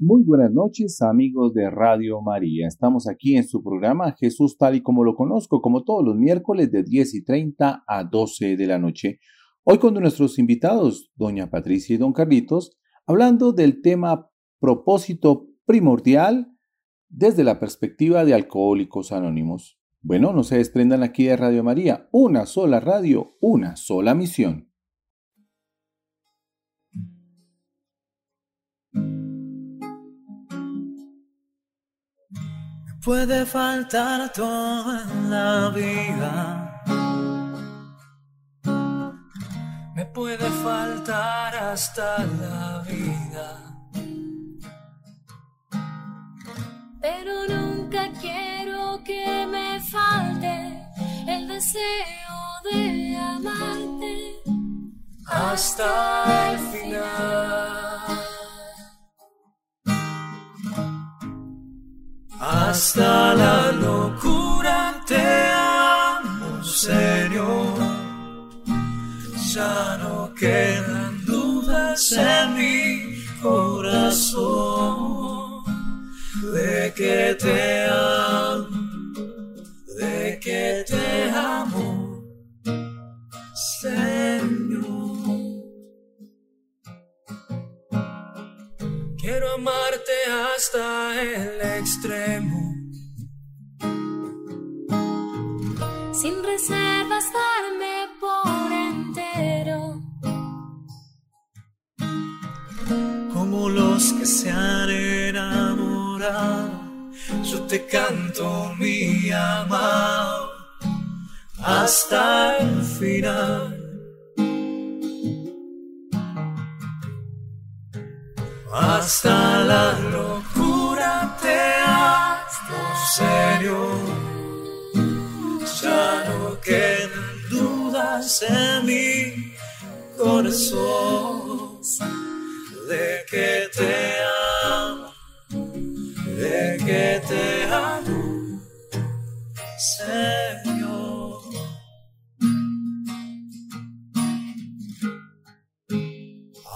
Muy buenas noches amigos de Radio María. Estamos aquí en su programa Jesús tal y como lo conozco, como todos los miércoles de 10 y 30 a 12 de la noche. Hoy con nuestros invitados, doña Patricia y don Carlitos, hablando del tema propósito primordial desde la perspectiva de Alcohólicos Anónimos. Bueno, no se desprendan aquí de Radio María, una sola radio, una sola misión. Puede faltar toda la vida. Me puede faltar hasta la vida. Pero nunca quiero que me falte el deseo de amarte hasta el final. Hasta la locura te amo, Señor. Ya no quedan dudas en mi corazón de que te amo, de que te amo, Señor. Quiero amarte hasta el extremo. Que se han enamorado, yo te canto mi amor hasta el final. hasta la locura te amo, serio. Ya no quedan dudas en mi corazón de que te amo, de que te amo, Señor.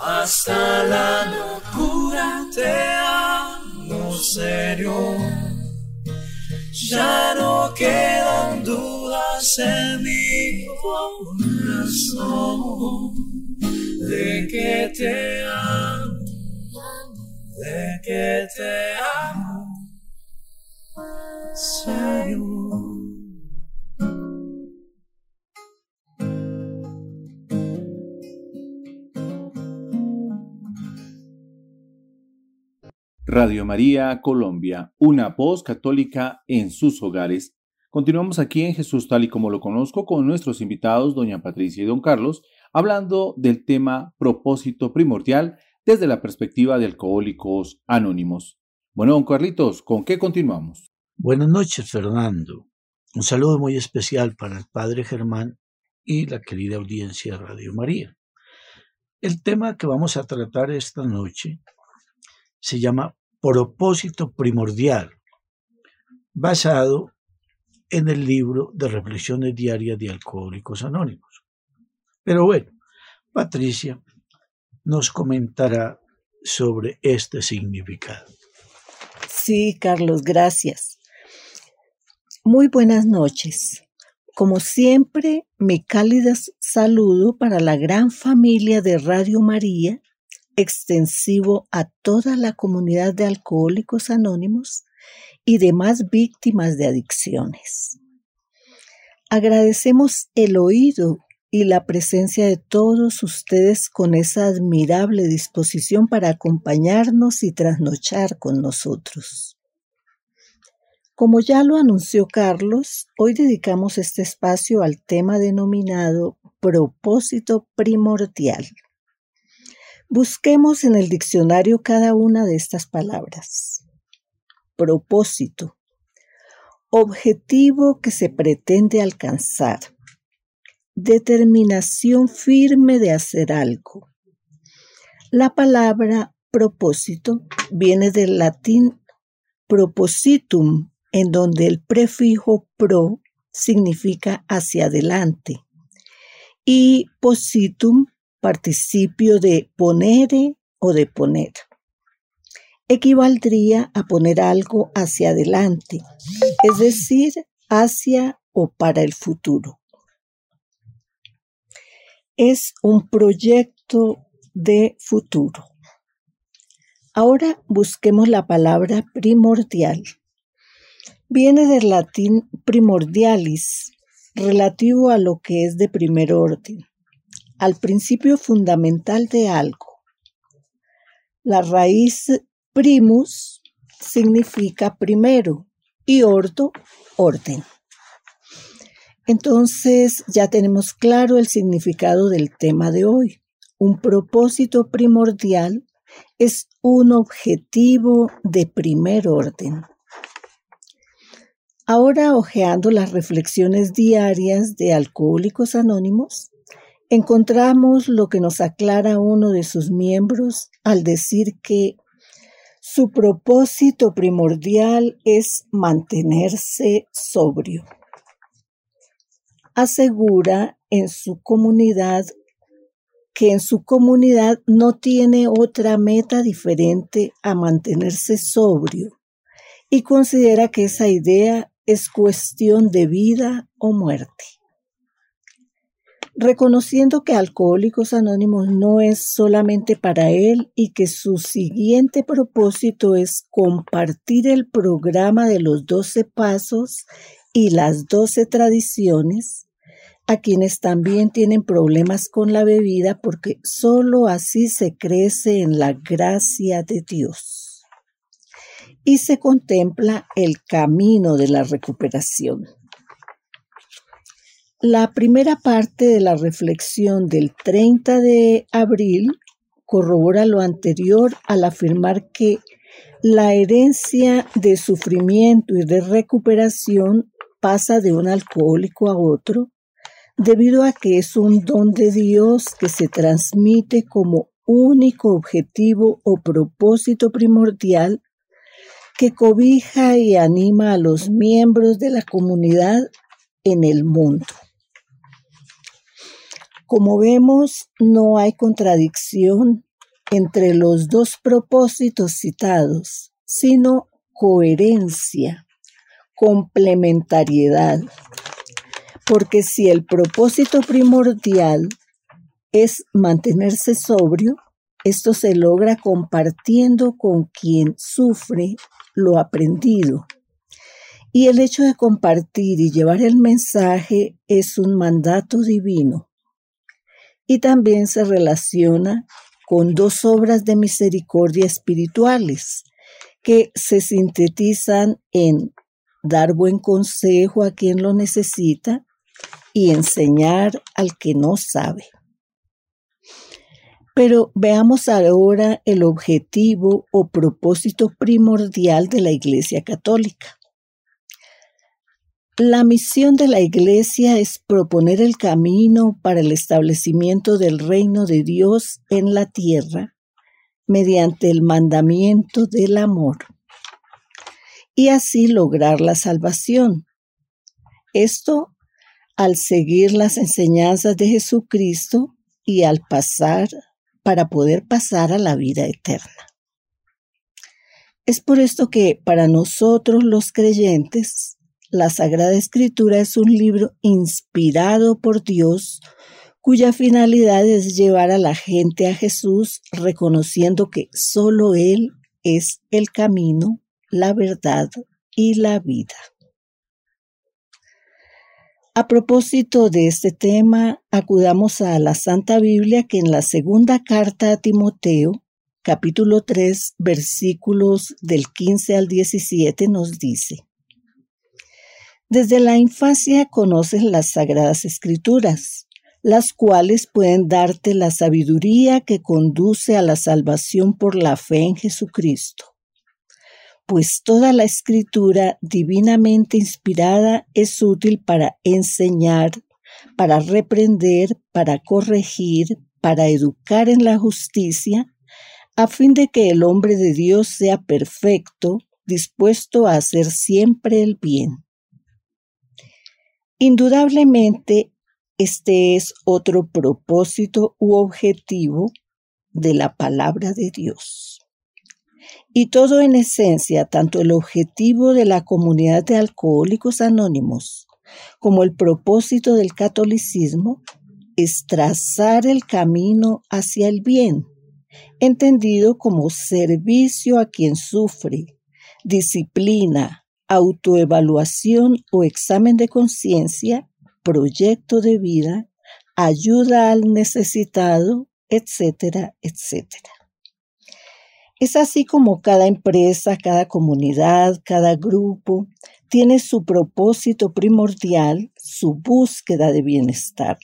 Hasta la noche te amo serio. Ya no quedan dudas en mi corazón de que te amo, de que te amo. Radio María Colombia, una voz católica en sus hogares. Continuamos aquí en Jesús tal y como lo conozco con nuestros invitados, doña Patricia y don Carlos, hablando del tema propósito primordial desde la perspectiva de alcohólicos anónimos. Bueno, don Carlitos, ¿con qué continuamos? Buenas noches, Fernando. Un saludo muy especial para el Padre Germán y la querida audiencia de Radio María. El tema que vamos a tratar esta noche se llama propósito primordial, basado en el libro de reflexiones diarias de Alcohólicos Anónimos. Pero bueno, Patricia nos comentará sobre este significado. Sí, Carlos, gracias. Muy buenas noches. Como siempre, mi cálido saludo para la gran familia de Radio María extensivo a toda la comunidad de alcohólicos anónimos y demás víctimas de adicciones. Agradecemos el oído y la presencia de todos ustedes con esa admirable disposición para acompañarnos y trasnochar con nosotros. Como ya lo anunció Carlos, hoy dedicamos este espacio al tema denominado propósito primordial. Busquemos en el diccionario cada una de estas palabras. Propósito. Objetivo que se pretende alcanzar. Determinación firme de hacer algo. La palabra propósito viene del latín propositum, en donde el prefijo pro significa hacia adelante y positum participio de ponere o de poner. equivaldría a poner algo hacia adelante, es decir, hacia o para el futuro. Es un proyecto de futuro. Ahora busquemos la palabra primordial. Viene del latín primordialis, relativo a lo que es de primer orden, al principio fundamental de algo. La raíz primus significa primero y ordo, orden. Entonces ya tenemos claro el significado del tema de hoy. Un propósito primordial es un objetivo de primer orden. Ahora, hojeando las reflexiones diarias de Alcohólicos Anónimos, encontramos lo que nos aclara uno de sus miembros al decir que su propósito primordial es mantenerse sobrio. Asegura en su comunidad que en su comunidad no tiene otra meta diferente a mantenerse sobrio y considera que esa idea es cuestión de vida o muerte. Reconociendo que Alcohólicos Anónimos no es solamente para él y que su siguiente propósito es compartir el programa de los doce pasos y las doce tradiciones a quienes también tienen problemas con la bebida porque sólo así se crece en la gracia de Dios y se contempla el camino de la recuperación. La primera parte de la reflexión del 30 de abril corrobora lo anterior al afirmar que la herencia de sufrimiento y de recuperación pasa de un alcohólico a otro debido a que es un don de Dios que se transmite como único objetivo o propósito primordial que cobija y anima a los miembros de la comunidad en el mundo. Como vemos, no hay contradicción entre los dos propósitos citados, sino coherencia, complementariedad. Porque si el propósito primordial es mantenerse sobrio, esto se logra compartiendo con quien sufre lo aprendido. Y el hecho de compartir y llevar el mensaje es un mandato divino. Y también se relaciona con dos obras de misericordia espirituales que se sintetizan en dar buen consejo a quien lo necesita y enseñar al que no sabe. Pero veamos ahora el objetivo o propósito primordial de la Iglesia Católica. La misión de la Iglesia es proponer el camino para el establecimiento del reino de Dios en la tierra mediante el mandamiento del amor y así lograr la salvación. Esto al seguir las enseñanzas de Jesucristo y al pasar para poder pasar a la vida eterna. Es por esto que para nosotros los creyentes, la Sagrada Escritura es un libro inspirado por Dios cuya finalidad es llevar a la gente a Jesús reconociendo que solo Él es el camino, la verdad y la vida. A propósito de este tema, acudamos a la Santa Biblia que en la segunda carta a Timoteo, capítulo 3, versículos del 15 al 17 nos dice, Desde la infancia conoces las sagradas escrituras, las cuales pueden darte la sabiduría que conduce a la salvación por la fe en Jesucristo pues toda la escritura divinamente inspirada es útil para enseñar, para reprender, para corregir, para educar en la justicia, a fin de que el hombre de Dios sea perfecto, dispuesto a hacer siempre el bien. Indudablemente, este es otro propósito u objetivo de la palabra de Dios Y todo en esencia, tanto el objetivo de la comunidad de alcohólicos anónimos como el propósito del catolicismo, es trazar el camino hacia el bien, entendido como servicio a quien sufre, disciplina, autoevaluación o examen de conciencia, proyecto de vida, ayuda al necesitado, etcétera, etcétera. Es así como cada empresa, cada comunidad, cada grupo tiene su propósito primordial, su búsqueda de bienestar.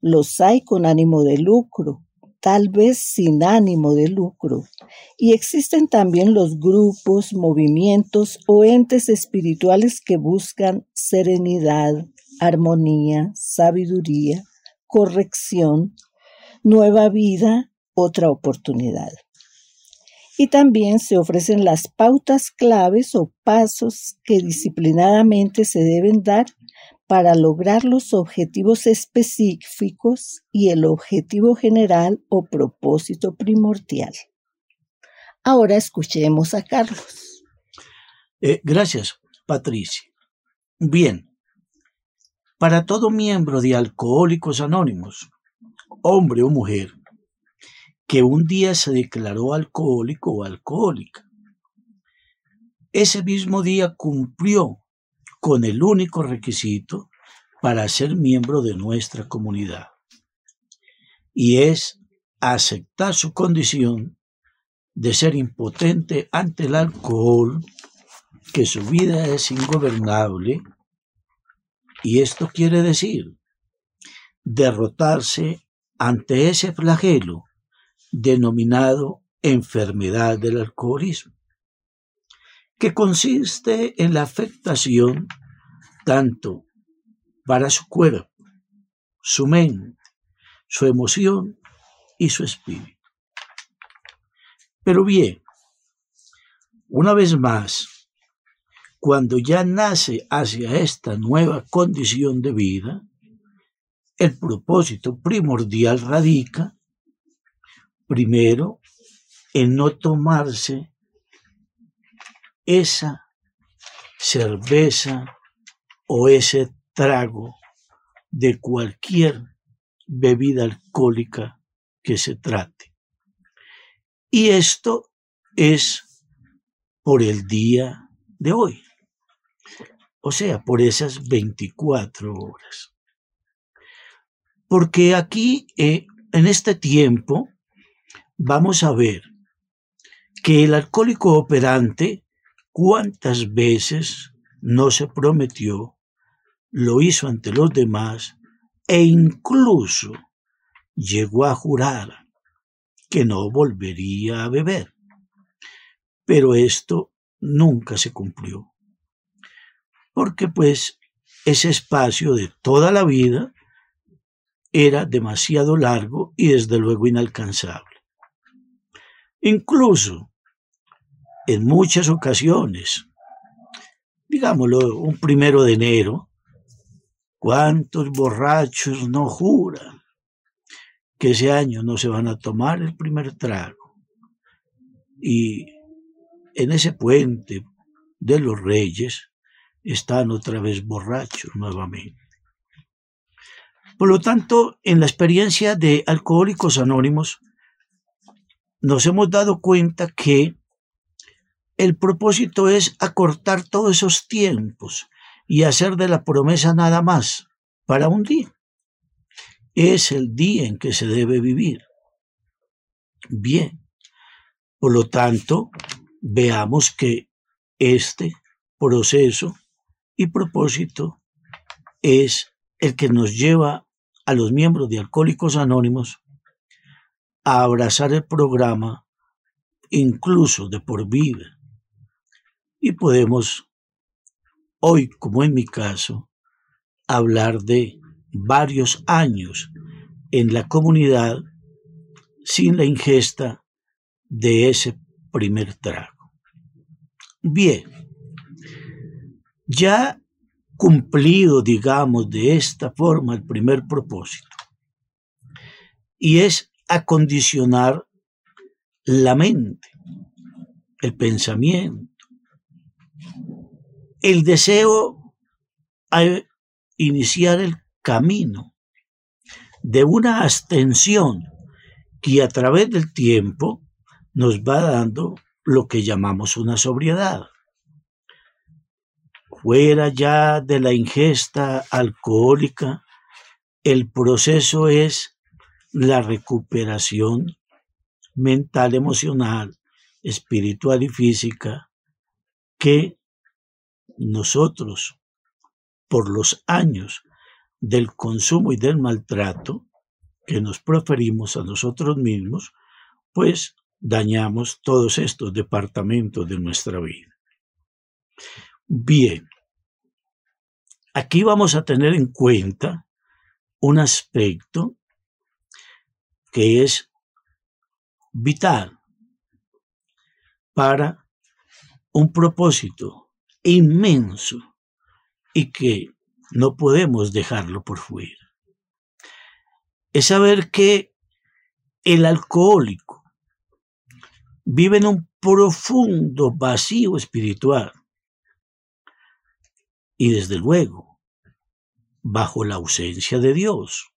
Los hay con ánimo de lucro, tal vez sin ánimo de lucro. Y existen también los grupos, movimientos o entes espirituales que buscan serenidad, armonía, sabiduría, corrección, nueva vida, otra oportunidad y también se ofrecen las pautas claves o pasos que disciplinadamente se deben dar para lograr los objetivos específicos y el objetivo general o propósito primordial. Ahora escuchemos a Carlos. Eh, gracias, Patricia. Bien, para todo miembro de Alcohólicos Anónimos, hombre o mujer, que un día se declaró alcohólico o alcohólica. Ese mismo día cumplió con el único requisito para ser miembro de nuestra comunidad, y es aceptar su condición de ser impotente ante el alcohol, que su vida es ingobernable, y esto quiere decir derrotarse ante ese flagelo denominado enfermedad del alcoholismo, que consiste en la afectación tanto para su cuerpo, su mente, su emoción y su espíritu. Pero bien, una vez más, cuando ya nace hacia esta nueva condición de vida, el propósito primordial radica Primero, en no tomarse esa cerveza o ese trago de cualquier bebida alcohólica que se trate. Y esto es por el día de hoy, o sea, por esas 24 horas. Porque aquí, eh, en este tiempo, vamos a ver que el alcohólico operante, cuántas veces no se prometió, lo hizo ante los demás e incluso llegó a jurar que no volvería a beber. Pero esto nunca se cumplió. Porque pues ese espacio de toda la vida era demasiado largo y desde luego inalcanzable. Incluso, en muchas ocasiones, digámoslo, un primero de enero, ¿cuántos borrachos no juran que ese año no se van a tomar el primer trago? Y en ese puente de los reyes están otra vez borrachos nuevamente. Por lo tanto, en la experiencia de Alcohólicos Anónimos, nos hemos dado cuenta que el propósito es acortar todos esos tiempos y hacer de la promesa nada más para un día. Es el día en que se debe vivir. Bien, por lo tanto, veamos que este proceso y propósito es el que nos lleva a los miembros de Alcohólicos Anónimos a abrazar el programa incluso de por vida. Y podemos, hoy como en mi caso, hablar de varios años en la comunidad sin la ingesta de ese primer trago. Bien, ya cumplido, digamos, de esta forma el primer propósito, y es acondicionar la mente el pensamiento, el deseo a iniciar el camino de una abstención que a través del tiempo nos va dando lo que llamamos una sobriedad. Fuera ya de la ingesta alcohólica, el proceso es la recuperación mental, emocional, espiritual y física que nosotros, por los años del consumo y del maltrato que nos proferimos a nosotros mismos, pues dañamos todos estos departamentos de nuestra vida. Bien, aquí vamos a tener en cuenta un aspecto que es vital para un propósito inmenso y que no podemos dejarlo por fuera. Es saber que el alcohólico vive en un profundo vacío espiritual y desde luego bajo la ausencia de Dios,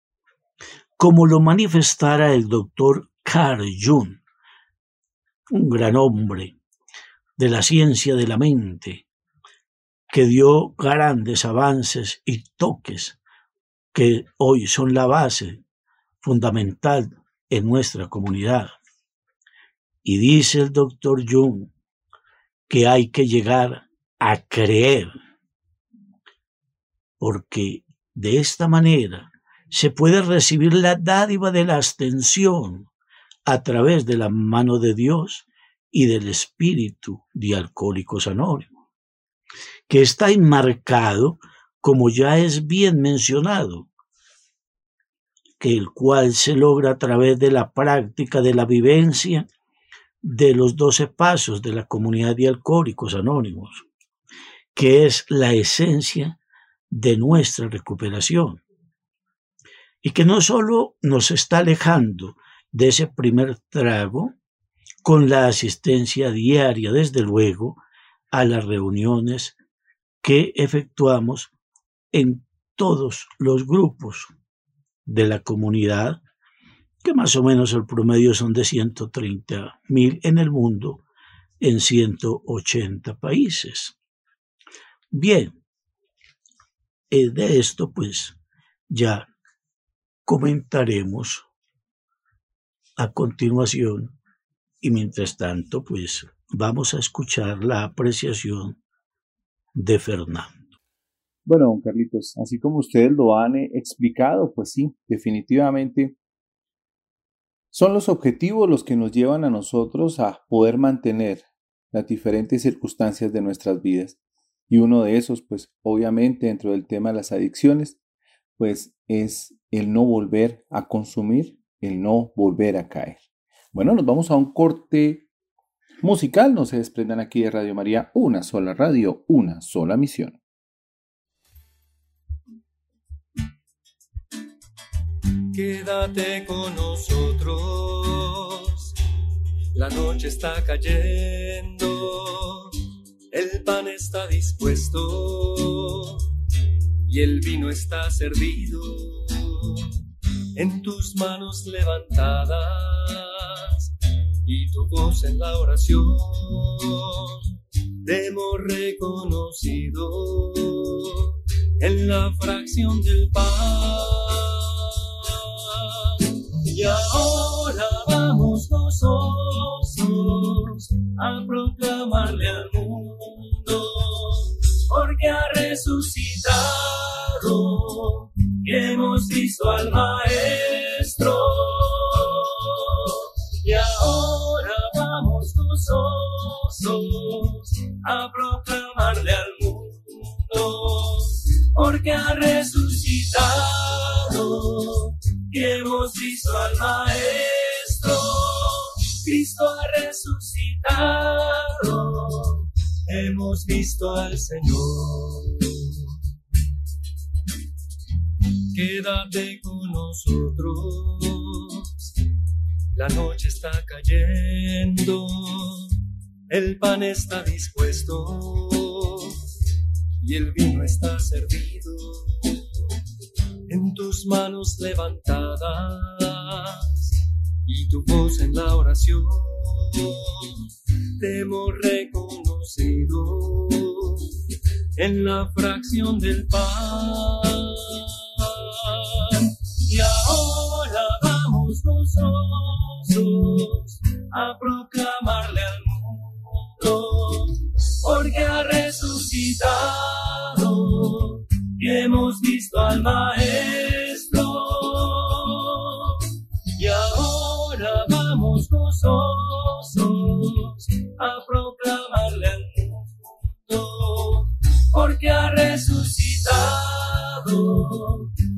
como lo manifestara el doctor Carl Jung, un gran hombre de la ciencia de la mente, que dio grandes avances y toques que hoy son la base fundamental en nuestra comunidad. Y dice el doctor Jung que hay que llegar a creer, porque de esta manera se puede recibir la dádiva de la abstención a través de la mano de Dios y del espíritu de Alcohólicos Anónimos, que está enmarcado, como ya es bien mencionado, que el cual se logra a través de la práctica de la vivencia de los doce pasos de la comunidad de alcohólicos anónimos, que es la esencia de nuestra recuperación. Y que no solo nos está alejando de ese primer trago, con la asistencia diaria, desde luego, a las reuniones que efectuamos en todos los grupos de la comunidad, que más o menos el promedio son de 130 mil en el mundo, en 180 países. Bien, eh, de esto pues ya comentaremos a continuación y mientras tanto pues vamos a escuchar la apreciación de Fernando. Bueno, don Carlitos, así como ustedes lo han eh, explicado, pues sí, definitivamente son los objetivos los que nos llevan a nosotros a poder mantener las diferentes circunstancias de nuestras vidas. Y uno de esos, pues obviamente dentro del tema de las adicciones, pues es el no volver a consumir, el no volver a caer. Bueno, nos vamos a un corte musical, no se desprendan aquí de Radio María, una sola radio, una sola misión. Quédate con nosotros. La noche está cayendo. El pan está dispuesto. Y el vino está servido. En tus manos levantadas. Y tu voz en la oración. Te hemos reconocido en la fracción del pan y ahora vamos nosotros a proclamarle al porque ha resucitado y hemos visto al Maestro. Y ahora vamos nosotros a proclamarle al mundo, porque ha resucitado y hemos visto al Maestro, Cristo ha resucitado, hemos visto al Señor. Quédate con nosotros, la noche está cayendo, El pan está dispuesto. Y el vino está servido. En tus manos levantadas y tu voz en la oración. Te hemos reconocido en la fracción del pan. Y ahora vamos nosotros a proclamarle al mundo, porque ha resucitado y hemos visto al Maestro. Nosotros a proclamarle al mundo, porque ha resucitado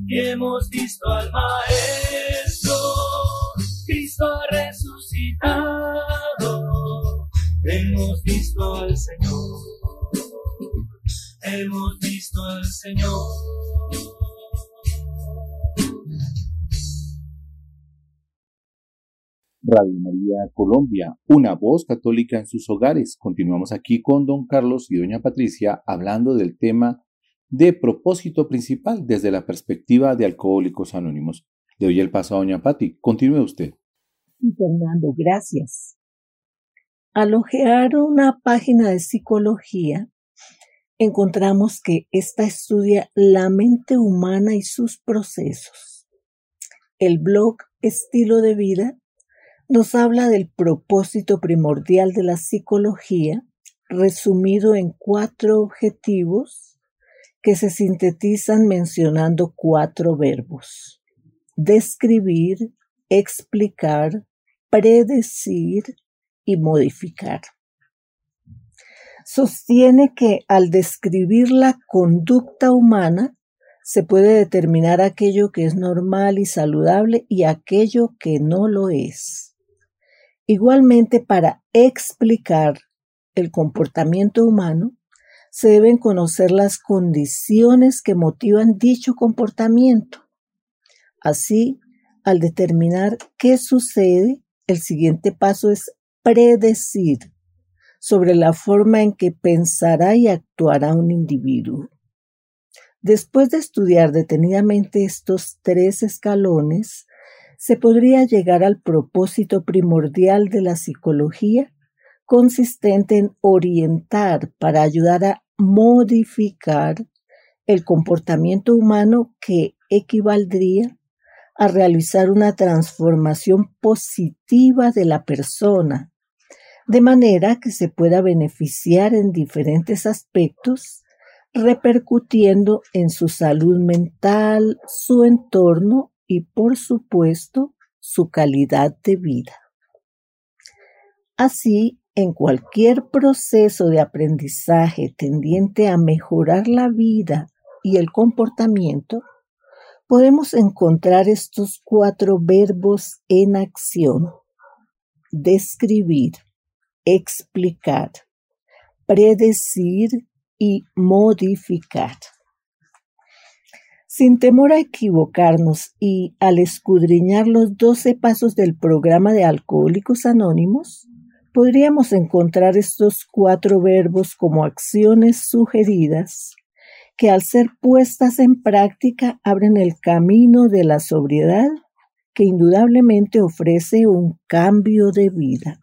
y hemos visto al Maestro. Cristo ha resucitado, hemos visto al Señor, hemos visto al Señor. Radio María Colombia, una voz católica en sus hogares. Continuamos aquí con don Carlos y doña Patricia hablando del tema de propósito principal desde la perspectiva de Alcohólicos Anónimos. Le doy el paso a doña Pati. Continúe usted. Fernando, gracias. Al ojear una página de psicología, encontramos que esta estudia la mente humana y sus procesos. El blog Estilo de Vida nos habla del propósito primordial de la psicología, resumido en cuatro objetivos que se sintetizan mencionando cuatro verbos. Describir, explicar, predecir y modificar. Sostiene que al describir la conducta humana se puede determinar aquello que es normal y saludable y aquello que no lo es. Igualmente, para explicar el comportamiento humano, se deben conocer las condiciones que motivan dicho comportamiento. Así, al determinar qué sucede, el siguiente paso es predecir sobre la forma en que pensará y actuará un individuo. Después de estudiar detenidamente estos tres escalones, se podría llegar al propósito primordial de la psicología, consistente en orientar para ayudar a modificar el comportamiento humano que equivaldría a realizar una transformación positiva de la persona, de manera que se pueda beneficiar en diferentes aspectos, repercutiendo en su salud mental, su entorno y por supuesto su calidad de vida. Así, en cualquier proceso de aprendizaje tendiente a mejorar la vida y el comportamiento, podemos encontrar estos cuatro verbos en acción. Describir, explicar, predecir y modificar. Sin temor a equivocarnos y al escudriñar los doce pasos del programa de Alcohólicos Anónimos, podríamos encontrar estos cuatro verbos como acciones sugeridas que al ser puestas en práctica abren el camino de la sobriedad que indudablemente ofrece un cambio de vida.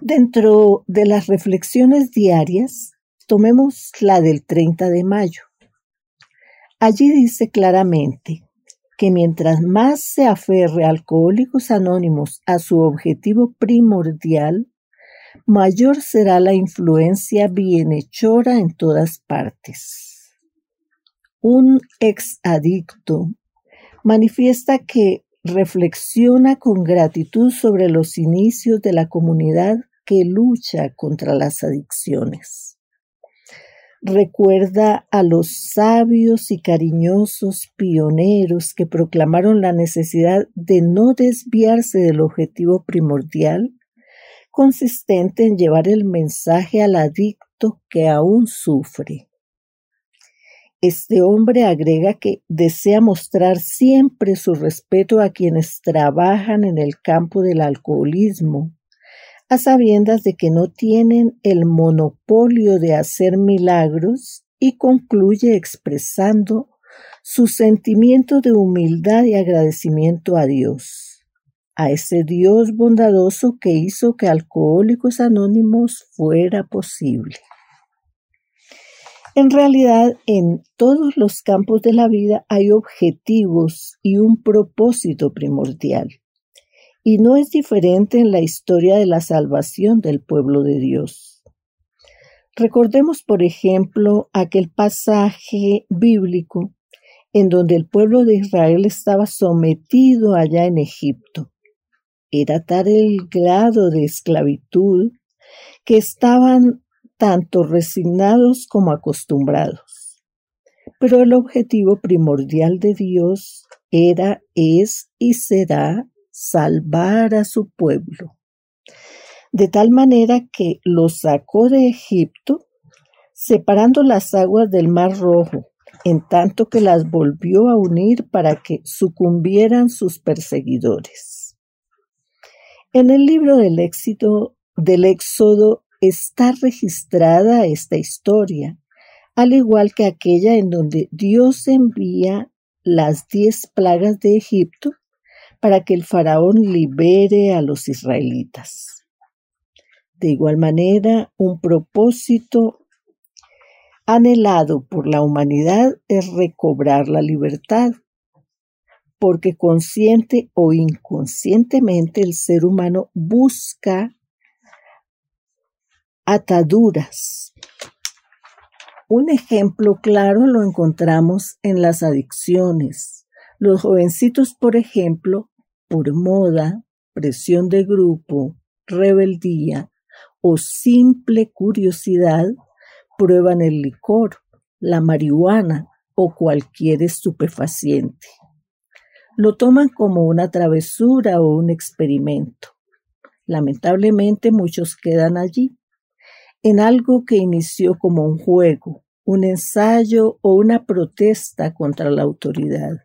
Dentro de las reflexiones diarias, tomemos la del 30 de mayo. Allí dice claramente que mientras más se aferre Alcohólicos Anónimos a su objetivo primordial, mayor será la influencia bienhechora en todas partes. Un exadicto manifiesta que reflexiona con gratitud sobre los inicios de la comunidad que lucha contra las adicciones recuerda a los sabios y cariñosos pioneros que proclamaron la necesidad de no desviarse del objetivo primordial, consistente en llevar el mensaje al adicto que aún sufre. Este hombre agrega que desea mostrar siempre su respeto a quienes trabajan en el campo del alcoholismo, a sabiendas de que no tienen el monopolio de hacer milagros y concluye expresando su sentimiento de humildad y agradecimiento a Dios, a ese Dios bondadoso que hizo que Alcohólicos Anónimos fuera posible. En realidad, en todos los campos de la vida hay objetivos y un propósito primordial. Y no es diferente en la historia de la salvación del pueblo de Dios. Recordemos, por ejemplo, aquel pasaje bíblico en donde el pueblo de Israel estaba sometido allá en Egipto. Era tal el grado de esclavitud que estaban tanto resignados como acostumbrados. Pero el objetivo primordial de Dios era, es y será salvar a su pueblo. De tal manera que los sacó de Egipto, separando las aguas del Mar Rojo, en tanto que las volvió a unir para que sucumbieran sus perseguidores. En el libro del éxito del Éxodo está registrada esta historia, al igual que aquella en donde Dios envía las diez plagas de Egipto para que el faraón libere a los israelitas. De igual manera, un propósito anhelado por la humanidad es recobrar la libertad, porque consciente o inconscientemente el ser humano busca ataduras. Un ejemplo claro lo encontramos en las adicciones. Los jovencitos, por ejemplo, por moda, presión de grupo, rebeldía o simple curiosidad, prueban el licor, la marihuana o cualquier estupefaciente. Lo toman como una travesura o un experimento. Lamentablemente muchos quedan allí en algo que inició como un juego, un ensayo o una protesta contra la autoridad.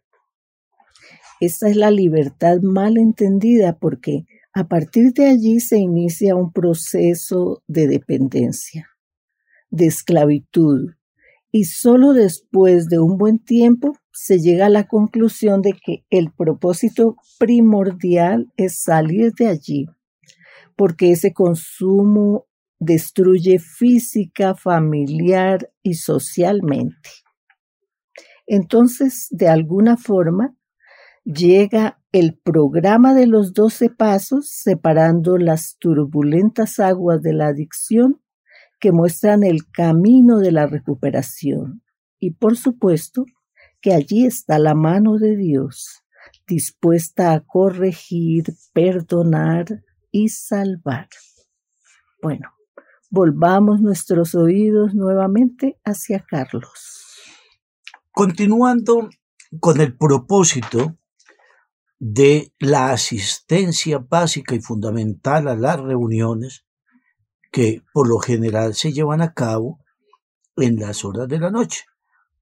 Esta es la libertad mal entendida porque a partir de allí se inicia un proceso de dependencia, de esclavitud, y solo después de un buen tiempo se llega a la conclusión de que el propósito primordial es salir de allí, porque ese consumo destruye física, familiar y socialmente. Entonces, de alguna forma, llega el programa de los doce pasos separando las turbulentas aguas de la adicción que muestran el camino de la recuperación. Y por supuesto que allí está la mano de Dios, dispuesta a corregir, perdonar y salvar. Bueno, volvamos nuestros oídos nuevamente hacia Carlos. Continuando con el propósito de la asistencia básica y fundamental a las reuniones que por lo general se llevan a cabo en las horas de la noche,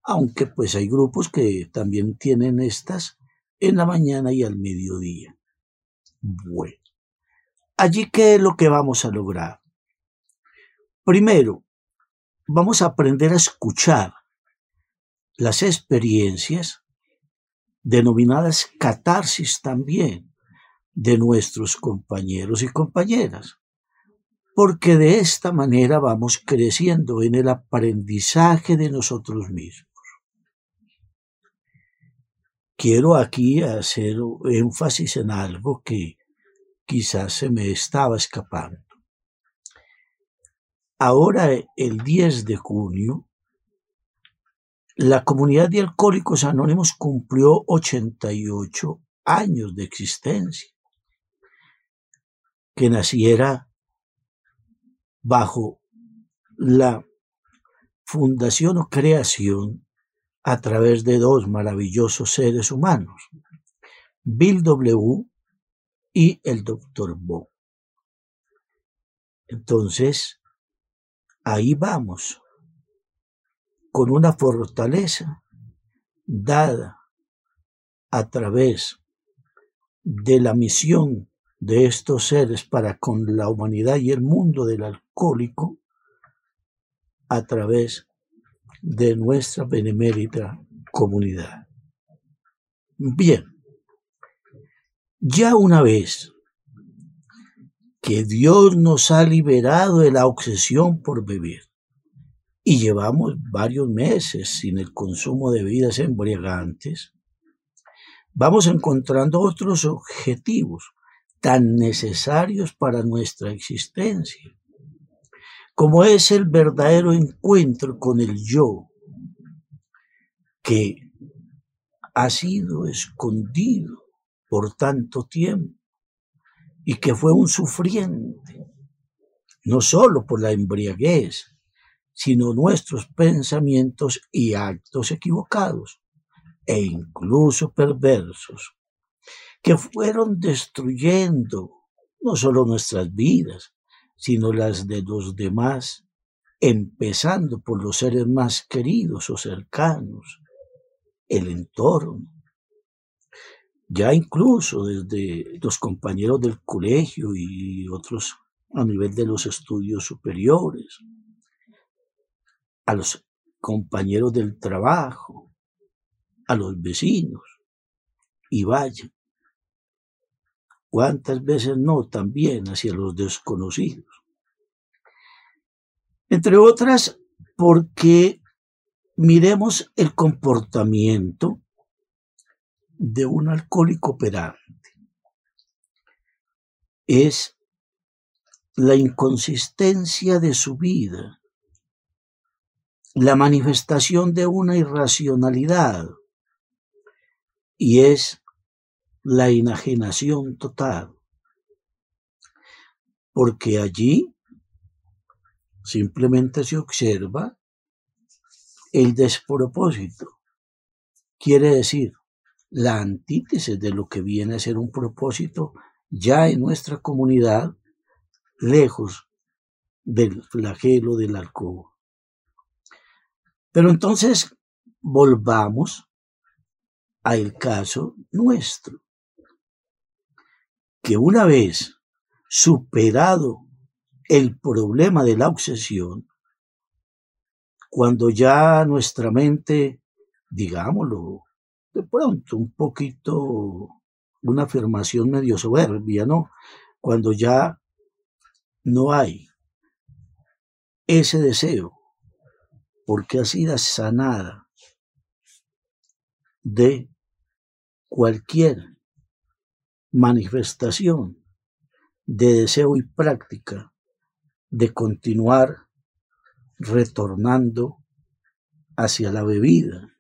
aunque pues hay grupos que también tienen estas en la mañana y al mediodía. Bueno, allí qué es lo que vamos a lograr. Primero, vamos a aprender a escuchar las experiencias denominadas catarsis también de nuestros compañeros y compañeras, porque de esta manera vamos creciendo en el aprendizaje de nosotros mismos. Quiero aquí hacer énfasis en algo que quizás se me estaba escapando. Ahora, el 10 de junio, la comunidad de alcohólicos anónimos cumplió 88 años de existencia, que naciera bajo la fundación o creación a través de dos maravillosos seres humanos, Bill W. y el Dr. Bo. Entonces, ahí vamos, con una fortaleza dada a través de la misión de estos seres para con la humanidad y el mundo del alcohólico a través de nuestra benemérita comunidad. Bien, ya una vez que Dios nos ha liberado de la obsesión por beber y llevamos varios meses sin el consumo de bebidas embriagantes, vamos encontrando otros objetivos tan necesarios para nuestra existencia, como es el verdadero encuentro con el yo, que ha sido escondido por tanto tiempo y que fue un sufriente, no solo por la embriaguez, sino nuestros pensamientos y actos equivocados e incluso perversos, que fueron destruyendo no solo nuestras vidas, sino las de los demás, empezando por los seres más queridos o cercanos, el entorno, ya incluso desde los compañeros del colegio y otros a nivel de los estudios superiores, a los compañeros del trabajo, a los vecinos, y vaya, cuántas veces no también hacia los desconocidos. Entre otras, porque miremos el comportamiento de un alcohólico operante es la inconsistencia de su vida, la manifestación de una irracionalidad y es la enajenación total, porque allí simplemente se observa el despropósito. Quiere decir, la antítesis de lo que viene a ser un propósito ya en nuestra comunidad, lejos del flagelo del alcohol. Pero entonces volvamos al caso nuestro, que una vez superado el problema de la obsesión, cuando ya nuestra mente, digámoslo, de pronto un poquito, una afirmación medio soberbia, ¿no? Cuando ya no hay ese deseo, porque ha sido sanada de cualquier manifestación de deseo y práctica de continuar retornando hacia la bebida,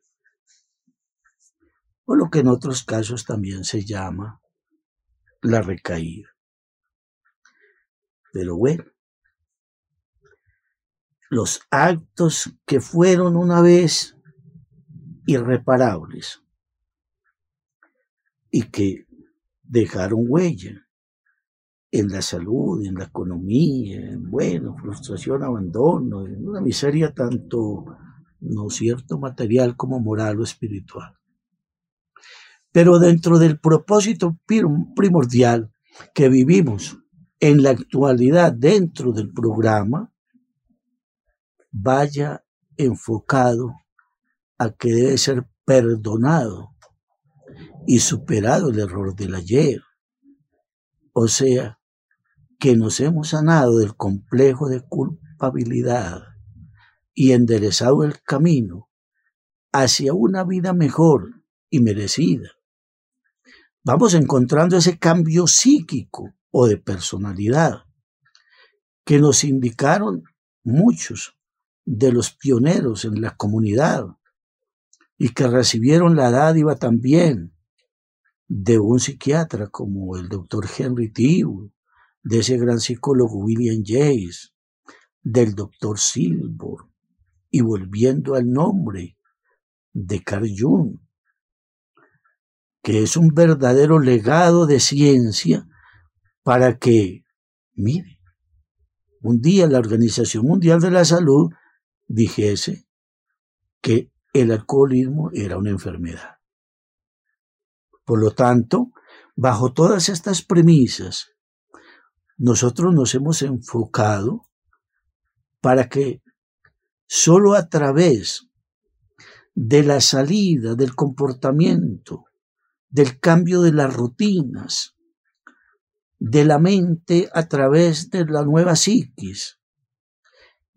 o lo que en otros casos también se llama la recaída. Pero bueno, los actos que fueron una vez irreparables y que dejaron huella en la salud, en la economía, en, bueno, frustración, abandono, en una miseria tanto, no cierto, material como moral o espiritual. Pero dentro del propósito primordial que vivimos en la actualidad dentro del programa, vaya enfocado a que debe ser perdonado y superado el error del ayer. O sea, que nos hemos sanado del complejo de culpabilidad y enderezado el camino hacia una vida mejor y merecida vamos encontrando ese cambio psíquico o de personalidad que nos indicaron muchos de los pioneros en la comunidad y que recibieron la dádiva también de un psiquiatra como el doctor Henry Tibu, de ese gran psicólogo William James, del doctor Silver, y volviendo al nombre de Carl Jung, que es un verdadero legado de ciencia para que, mire, un día la Organización Mundial de la Salud dijese que el alcoholismo era una enfermedad. Por lo tanto, Bajo todas estas premisas, nosotros nos hemos enfocado para que solo a través de la salida del comportamiento, del cambio de las rutinas, de la mente a través de la nueva psiquis,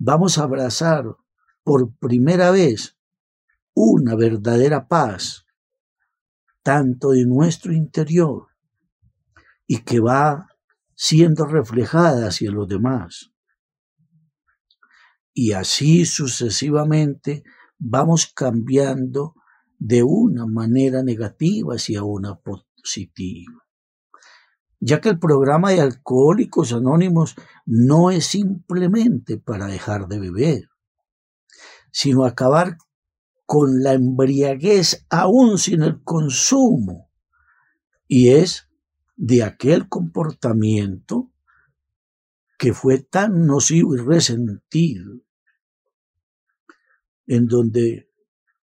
vamos a abrazar por primera vez una verdadera paz, tanto de nuestro interior y que va siendo reflejada hacia los demás. Y así sucesivamente vamos cambiando de una manera negativa hacia una positiva. Ya que el programa de Alcohólicos Anónimos no es simplemente para dejar de beber, sino acabar con la embriaguez aún sin el consumo. Y es de aquel comportamiento que fue tan nocivo y resentido, en donde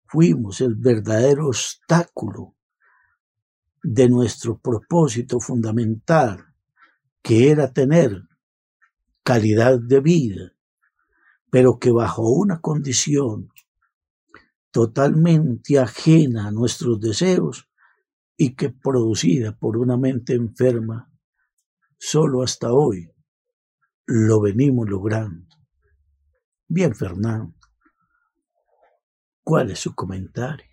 fuimos el verdadero obstáculo de nuestro propósito fundamental, que era tener calidad de vida, pero que bajo una condición totalmente ajena a nuestros deseos y que producida por una mente enferma, solo hasta hoy lo venimos logrando. Bien, Fernando, ¿cuál es su comentario?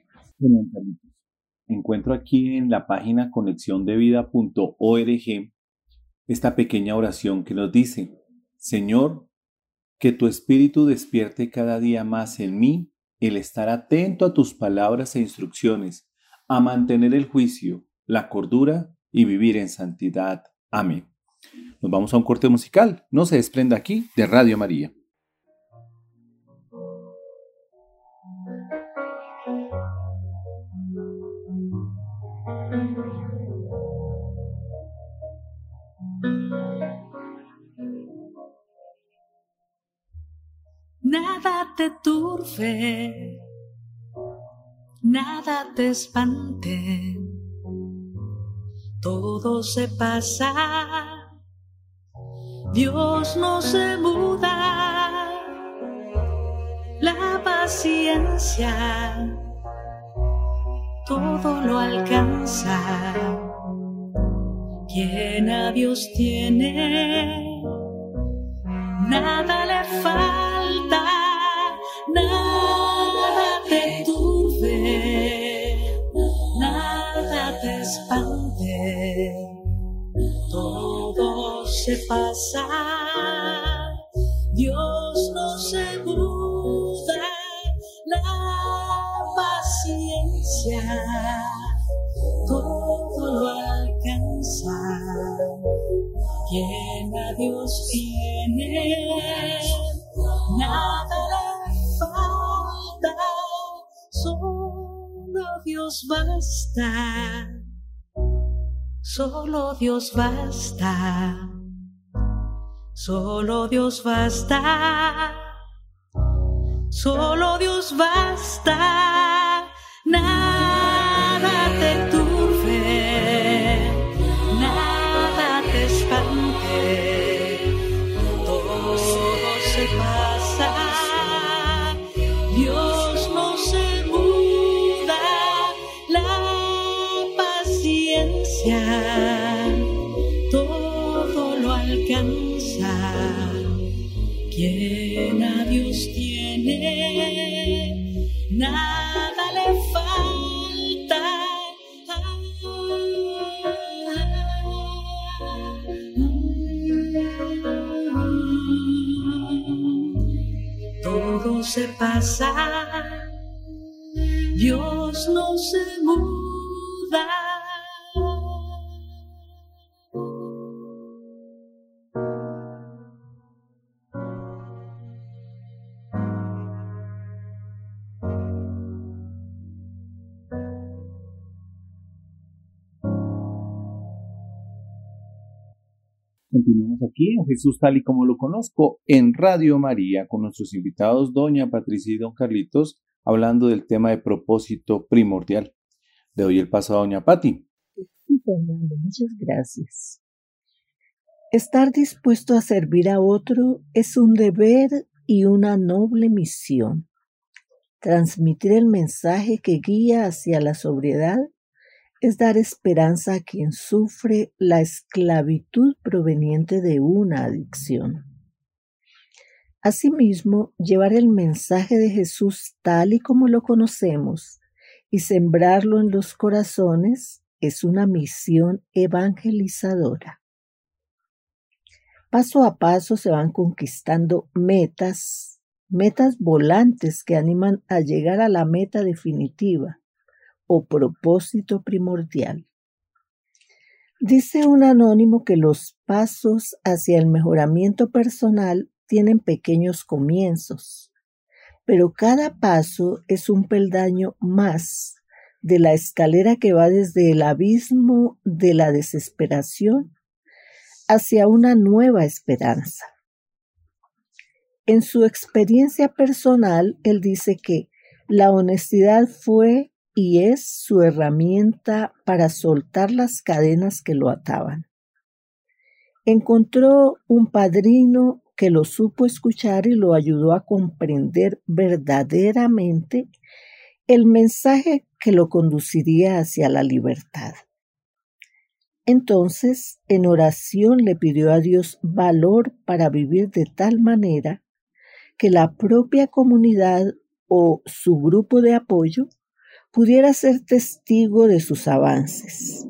Encuentro aquí en la página conexiondevida.org esta pequeña oración que nos dice, Señor, que tu espíritu despierte cada día más en mí el estar atento a tus palabras e instrucciones, a mantener el juicio, la cordura y vivir en santidad. Amén. Nos vamos a un corte musical. No se desprenda aquí de Radio María. Nada te turbe, nada te espante, todo se pasa, Dios no se muda, la paciencia todo lo alcanza, quien a Dios tiene, nada le falta todo se pasa, Dios no se muda, la paciencia todo lo alcanza, quien a Dios tiene nada le falta, solo Dios basta, solo Dios basta, solo Dios basta, solo Dios basta, nada te turbe, nada te espante, Quien a Dios tiene, nada le falta. Todo se pasa, Dios no se muda. Aquí en Jesús tal y como lo conozco en Radio María con nuestros invitados doña Patricia y don Carlitos hablando del tema de propósito primordial. Le doy el paso a doña Pati. Sí, Fernando, muchas gracias. Estar dispuesto a servir a otro es un deber y una noble misión. Transmitir el mensaje que guía hacia la sobriedad es dar esperanza a quien sufre la esclavitud proveniente de una adicción. Asimismo, llevar el mensaje de Jesús tal y como lo conocemos y sembrarlo en los corazones es una misión evangelizadora. Paso a paso se van conquistando metas, metas volantes que animan a llegar a la meta definitiva o propósito primordial. Dice un anónimo que los pasos hacia el mejoramiento personal tienen pequeños comienzos, pero cada paso es un peldaño más de la escalera que va desde el abismo de la desesperación hacia una nueva esperanza. En su experiencia personal, él dice que la honestidad fue y es su herramienta para soltar las cadenas que lo ataban. Encontró un padrino que lo supo escuchar y lo ayudó a comprender verdaderamente el mensaje que lo conduciría hacia la libertad. Entonces, en oración le pidió a Dios valor para vivir de tal manera que la propia comunidad o su grupo de apoyo pudiera ser testigo de sus avances.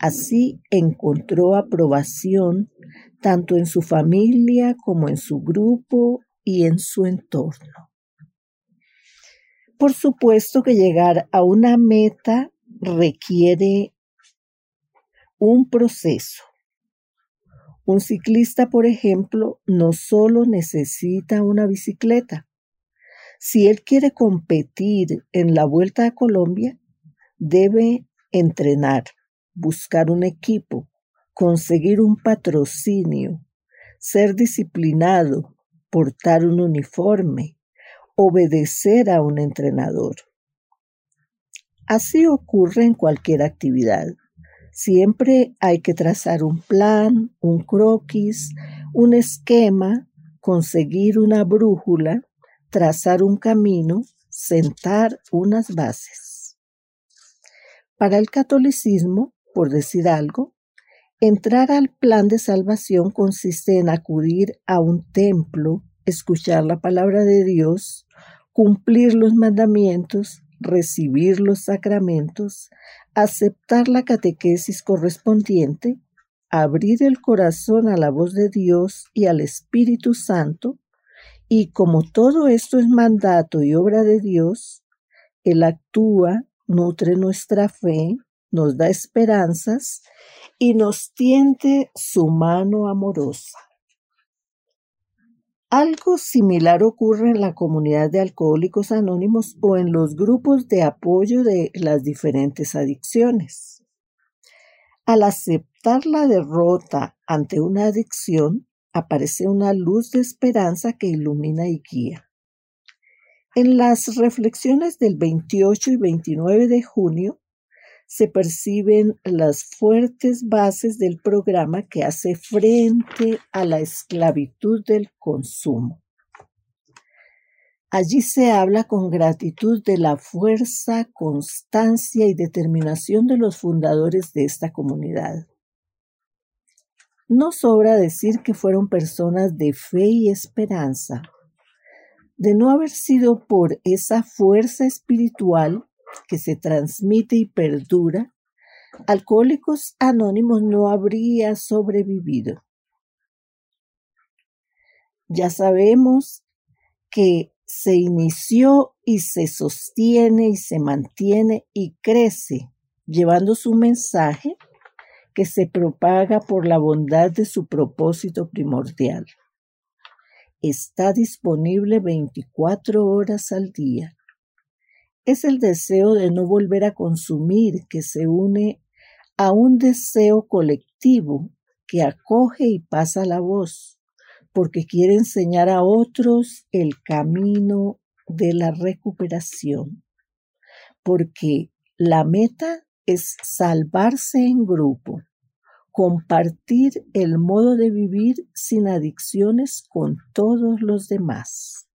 Así encontró aprobación tanto en su familia como en su grupo y en su entorno. Por supuesto que llegar a una meta requiere un proceso. Un ciclista, por ejemplo, no solo necesita una bicicleta. Si él quiere competir en la Vuelta a Colombia, debe entrenar, buscar un equipo, conseguir un patrocinio, ser disciplinado, portar un uniforme, obedecer a un entrenador. Así ocurre en cualquier actividad. Siempre hay que trazar un plan, un croquis, un esquema, conseguir una brújula, trazar un camino, sentar unas bases. Para el catolicismo, por decir algo, entrar al plan de salvación consiste en acudir a un templo, escuchar la palabra de Dios, cumplir los mandamientos, recibir los sacramentos, aceptar la catequesis correspondiente, abrir el corazón a la voz de Dios y al Espíritu Santo, y como todo esto es mandato y obra de Dios, Él actúa, nutre nuestra fe, nos da esperanzas y nos tiende su mano amorosa. Algo similar ocurre en la comunidad de alcohólicos anónimos o en los grupos de apoyo de las diferentes adicciones. Al aceptar la derrota ante una adicción, aparece una luz de esperanza que ilumina y guía. En las reflexiones del 28 y 29 de junio se perciben las fuertes bases del programa que hace frente a la esclavitud del consumo. Allí se habla con gratitud de la fuerza, constancia y determinación de los fundadores de esta comunidad. No sobra decir que fueron personas de fe y esperanza. De no haber sido por esa fuerza espiritual, que se transmite y perdura, Alcohólicos Anónimos no habría sobrevivido. Ya sabemos que se inició y se sostiene y se mantiene y crece llevando su mensaje que se propaga por la bondad de su propósito primordial. Está disponible 24 horas al día es el deseo de no volver a consumir que se une a un deseo colectivo que acoge y pasa la voz, porque quiere enseñar a otros el camino de la recuperación, porque la meta es salvarse en grupo, compartir el modo de vivir sin adicciones con todos los demás.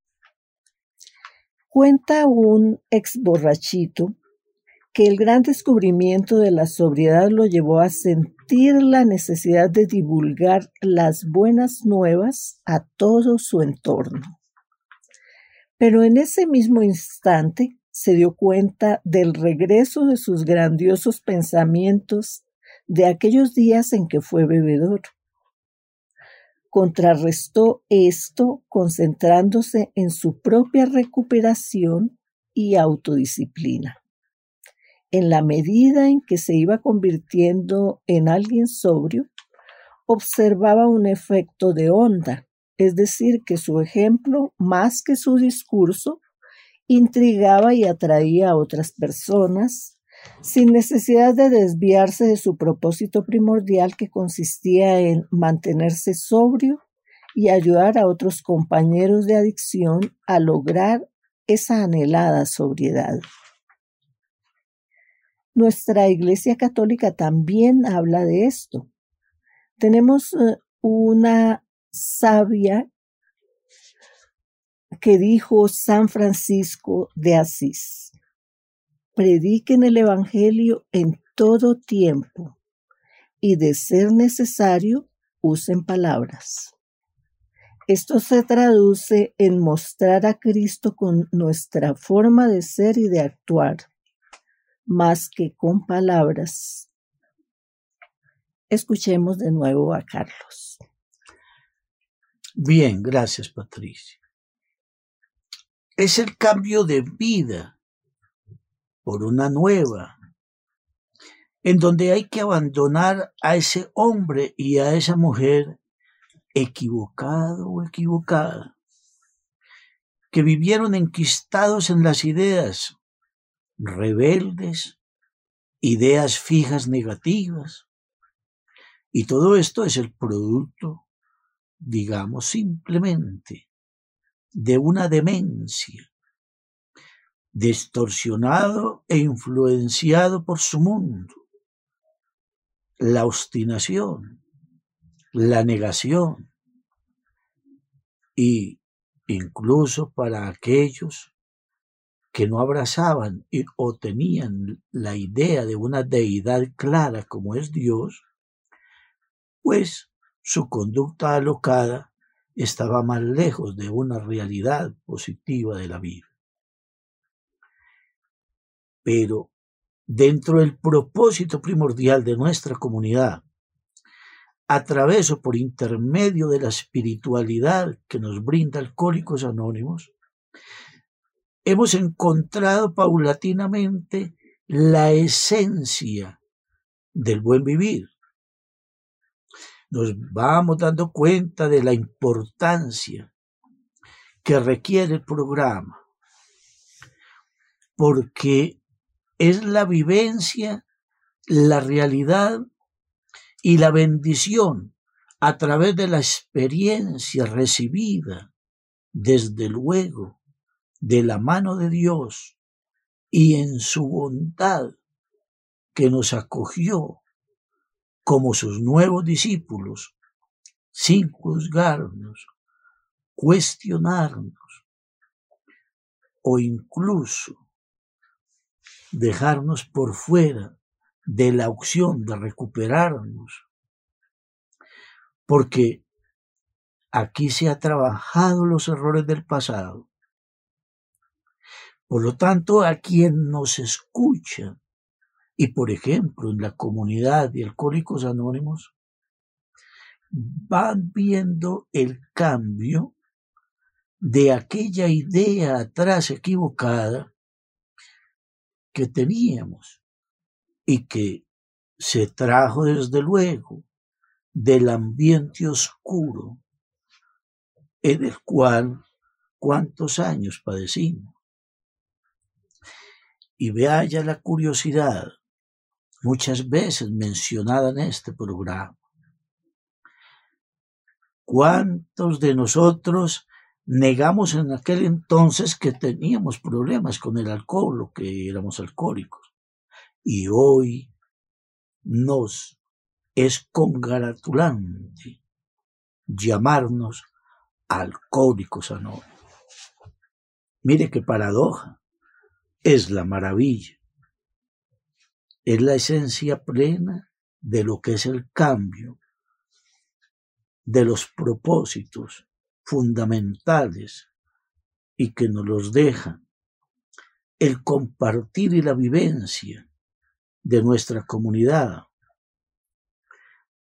Cuenta un ex borrachito que el gran descubrimiento de la sobriedad lo llevó a sentir la necesidad de divulgar las buenas nuevas a todo su entorno. Pero en ese mismo instante se dio cuenta del regreso de sus grandiosos pensamientos de aquellos días en que fue bebedor. Contrarrestó esto concentrándose en su propia recuperación y autodisciplina. En la medida en que se iba convirtiendo en alguien sobrio, observaba un efecto de onda, es decir, que su ejemplo, más que su discurso, intrigaba y atraía a otras personas, sin necesidad de desviarse de su propósito primordial que consistía en mantenerse sobrio y ayudar a otros compañeros de adicción a lograr esa anhelada sobriedad. Nuestra Iglesia Católica también habla de esto. Tenemos eh, una sabia que dijo San Francisco de Asís. Prediquen el Evangelio en todo tiempo y de ser necesario usen palabras. Esto se traduce en mostrar a Cristo con nuestra forma de ser y de actuar, más que con palabras. Escuchemos de nuevo a Carlos. Bien, gracias Patricia. Es el cambio de vida por una nueva, en donde hay que abandonar a ese hombre y a esa mujer equivocado o equivocada, que vivieron enquistados en las ideas, rebeldes, ideas fijas negativas. Y todo esto es el producto digamos simplemente, de una demencia, distorsionado e influenciado por su mundo, la obstinación, la negación y incluso para aquellos que no abrazaban o tenían la idea de una deidad clara como es Dios, pues su conducta alocada estaba más lejos de una realidad positiva de la vida. Pero dentro del propósito primordial de nuestra comunidad, a través o por intermedio de la espiritualidad que nos brinda Alcohólicos Anónimos, hemos encontrado paulatinamente la esencia del buen vivir, nos vamos dando cuenta de la importancia que requiere el programa, porque es la vivencia, la realidad y la bendición a través de la experiencia recibida, desde luego, de la mano de Dios y en su bondad que nos acogió como sus nuevos discípulos, sin juzgarnos, cuestionarnos o incluso dejarnos por fuera de la opción de recuperarnos, porque aquí se ha trabajado los errores del pasado. Por lo tanto, a quien nos escucha y por ejemplo, en la comunidad de alcohólicos anónimos, van viendo el cambio de aquella idea atrás equivocada que teníamos y que se trajo desde luego del ambiente oscuro en el cual cuántos años padecimos. Y vea ya la curiosidad muchas veces mencionada en este programa. ¿Cuántos de nosotros negamos en aquel entonces que teníamos problemas con el alcohol o que éramos alcohólicos? Y hoy nos es congratulante llamarnos alcohólicos anónimos. Mire qué paradoja, es la maravilla, es la esencia plena de lo que es el cambio, de los propósitos fundamentales y que nos los deja el compartir y la vivencia de nuestra comunidad.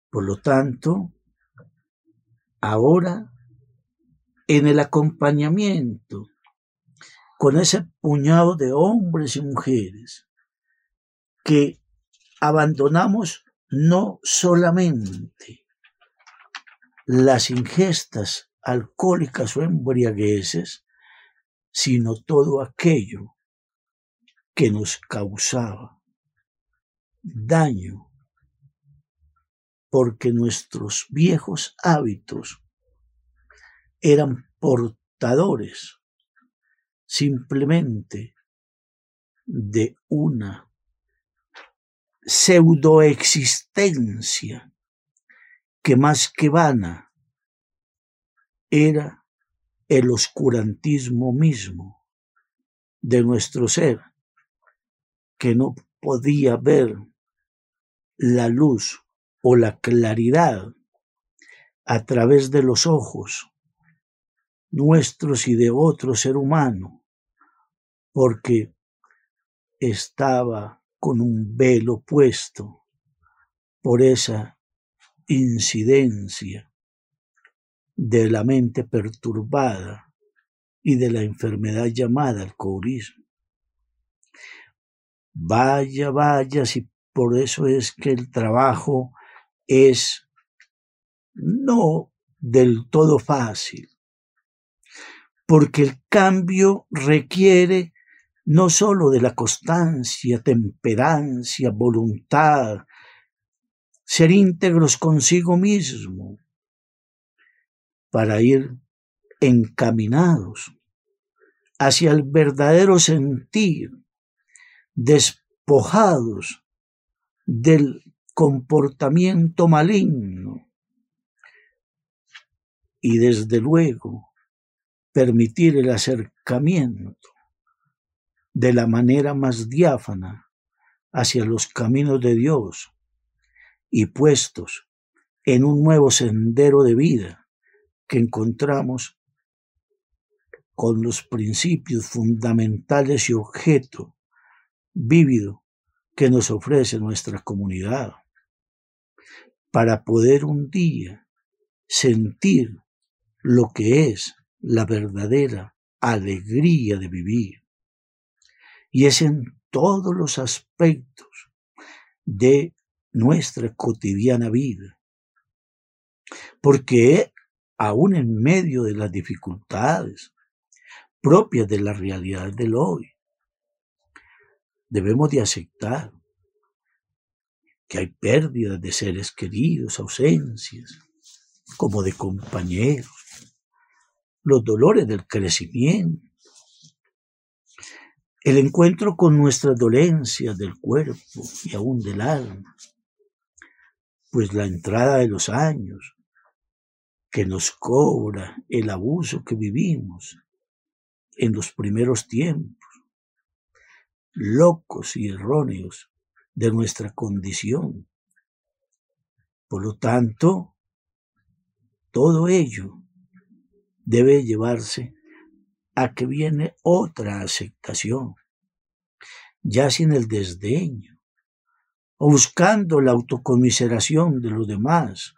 Por lo tanto, ahora en el acompañamiento con ese puñado de hombres y mujeres que abandonamos no solamente las ingestas alcohólicas o embriagueces, sino todo aquello que nos causaba daño, porque nuestros viejos hábitos eran portadores simplemente de una pseudoexistencia que más que vana era el oscurantismo mismo de nuestro ser, que no podía ver la luz o la claridad a través de los ojos nuestros y de otro ser humano, porque estaba con un velo puesto por esa incidencia de la mente perturbada y de la enfermedad llamada alcoholismo. Vaya, vaya, si por eso es que el trabajo es no del todo fácil, porque el cambio requiere no sólo de la constancia, temperancia, voluntad, ser íntegros consigo mismo para ir encaminados hacia el verdadero sentir, despojados del comportamiento maligno y desde luego permitir el acercamiento de la manera más diáfana hacia los caminos de Dios y puestos en un nuevo sendero de vida que encontramos con los principios fundamentales y objeto vívido que nos ofrece nuestra comunidad para poder un día sentir lo que es la verdadera alegría de vivir. Y es en todos los aspectos de nuestra cotidiana vida. Porque aún en medio de las dificultades propias de la realidad del hoy, debemos de aceptar que hay pérdidas de seres queridos, ausencias, como de compañeros, los dolores del crecimiento, el encuentro con nuestras dolencias del cuerpo y aún del alma, pues la entrada de los años que nos cobra el abuso que vivimos en los primeros tiempos, locos y erróneos de nuestra condición. Por lo tanto, todo ello debe llevarse a que viene otra aceptación, ya sin el desdeño, o buscando la autocomiseración de los demás,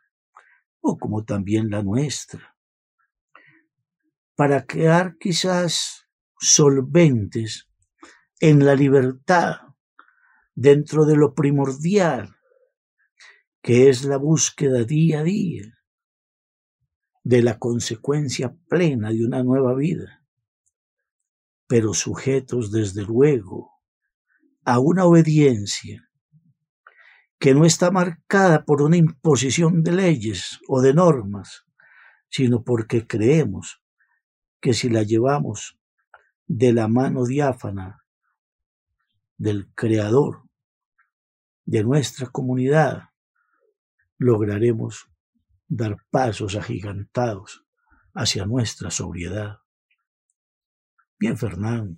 o como también la nuestra, para quedar quizás solventes en la libertad dentro de lo primordial, que es la búsqueda día a día de la consecuencia plena de una nueva vida, pero sujetos desde luego a una obediencia que no está marcada por una imposición de leyes o de normas, sino porque creemos que si la llevamos de la mano diáfana del Creador, de nuestra comunidad, lograremos dar pasos agigantados hacia nuestra sobriedad. Bien, Fernando,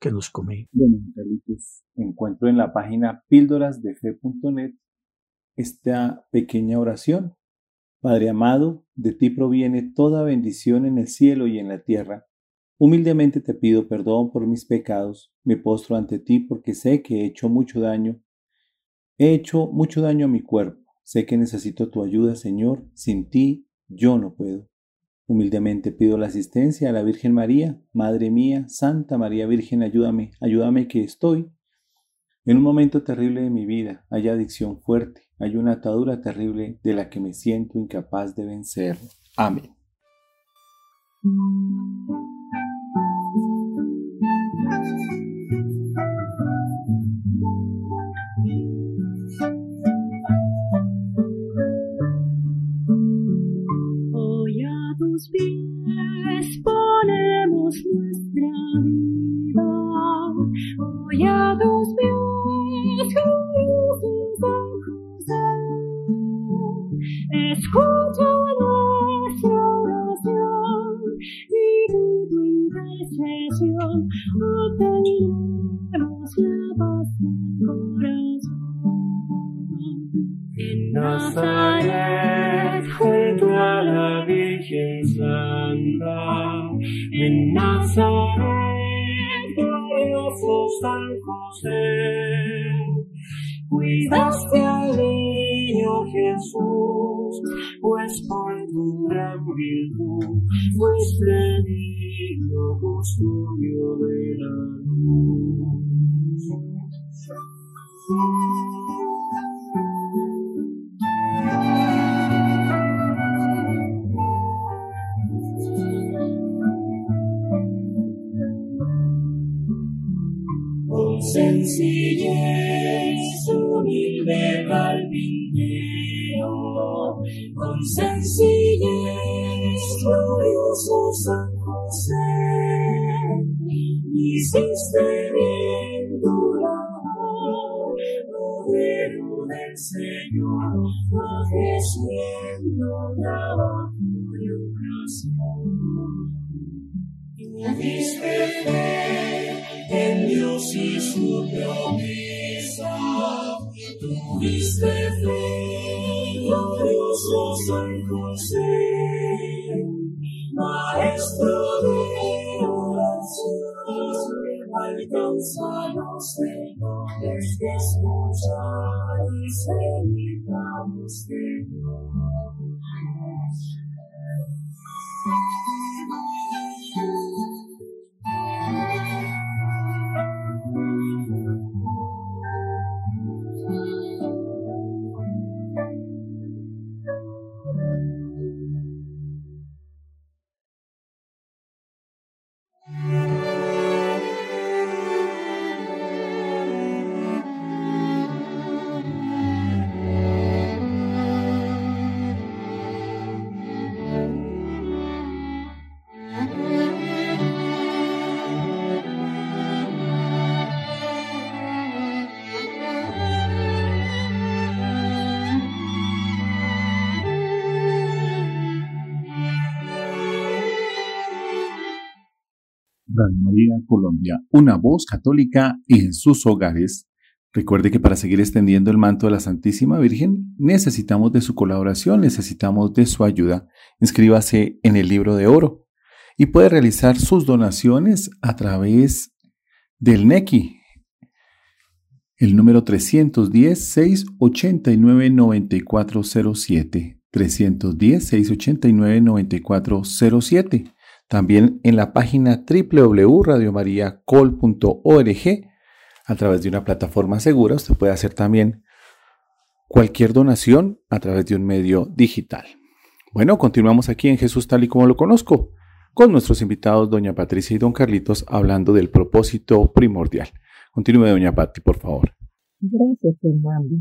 ¿qué nos comí? Bueno, Carlitos, encuentro en la página píldorasdefe.net esta pequeña oración. Padre amado, de ti proviene toda bendición en el cielo y en la tierra. Humildemente te pido perdón por mis pecados, me postro ante ti porque sé que he hecho mucho daño. He hecho mucho daño a mi cuerpo, sé que necesito tu ayuda, Señor, sin ti yo no puedo. Humildemente pido la asistencia a la Virgen María, Madre mía, Santa María Virgen, ayúdame, ayúdame que estoy en un momento terrible de mi vida, hay adicción fuerte, hay una atadura terrible de la que me siento incapaz de vencer. Amén. Hoy a escuchar y seguirnos, Señor. Radio María Colombia, una voz católica en sus hogares. Recuerde que para seguir extendiendo el manto de la Santísima Virgen necesitamos de su colaboración, necesitamos de su ayuda. Inscríbase en el libro de oro y puede realizar sus donaciones a través del NECI, el número 310-689-9407. 310-689-9407 también en la página www.radiomariacol.org a través de una plataforma segura. Usted puede hacer también cualquier donación a través de un medio digital. Bueno, continuamos aquí en Jesús tal y como lo conozco, con nuestros invitados doña Patricia y don Carlitos hablando del propósito primordial. Continúe, doña Pati, por favor. Gracias, Fernando.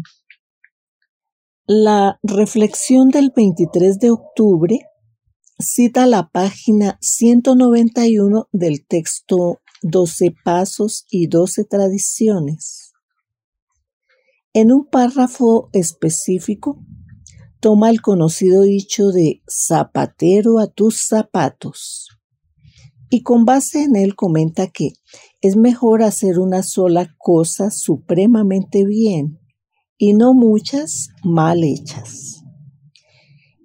La reflexión del 23 de octubre cita la página 191 del texto 12 Pasos y 12 Tradiciones. En un párrafo específico, toma el conocido dicho de zapatero a tus zapatos y con base en él comenta que es mejor hacer una sola cosa supremamente bien y no muchas mal hechas.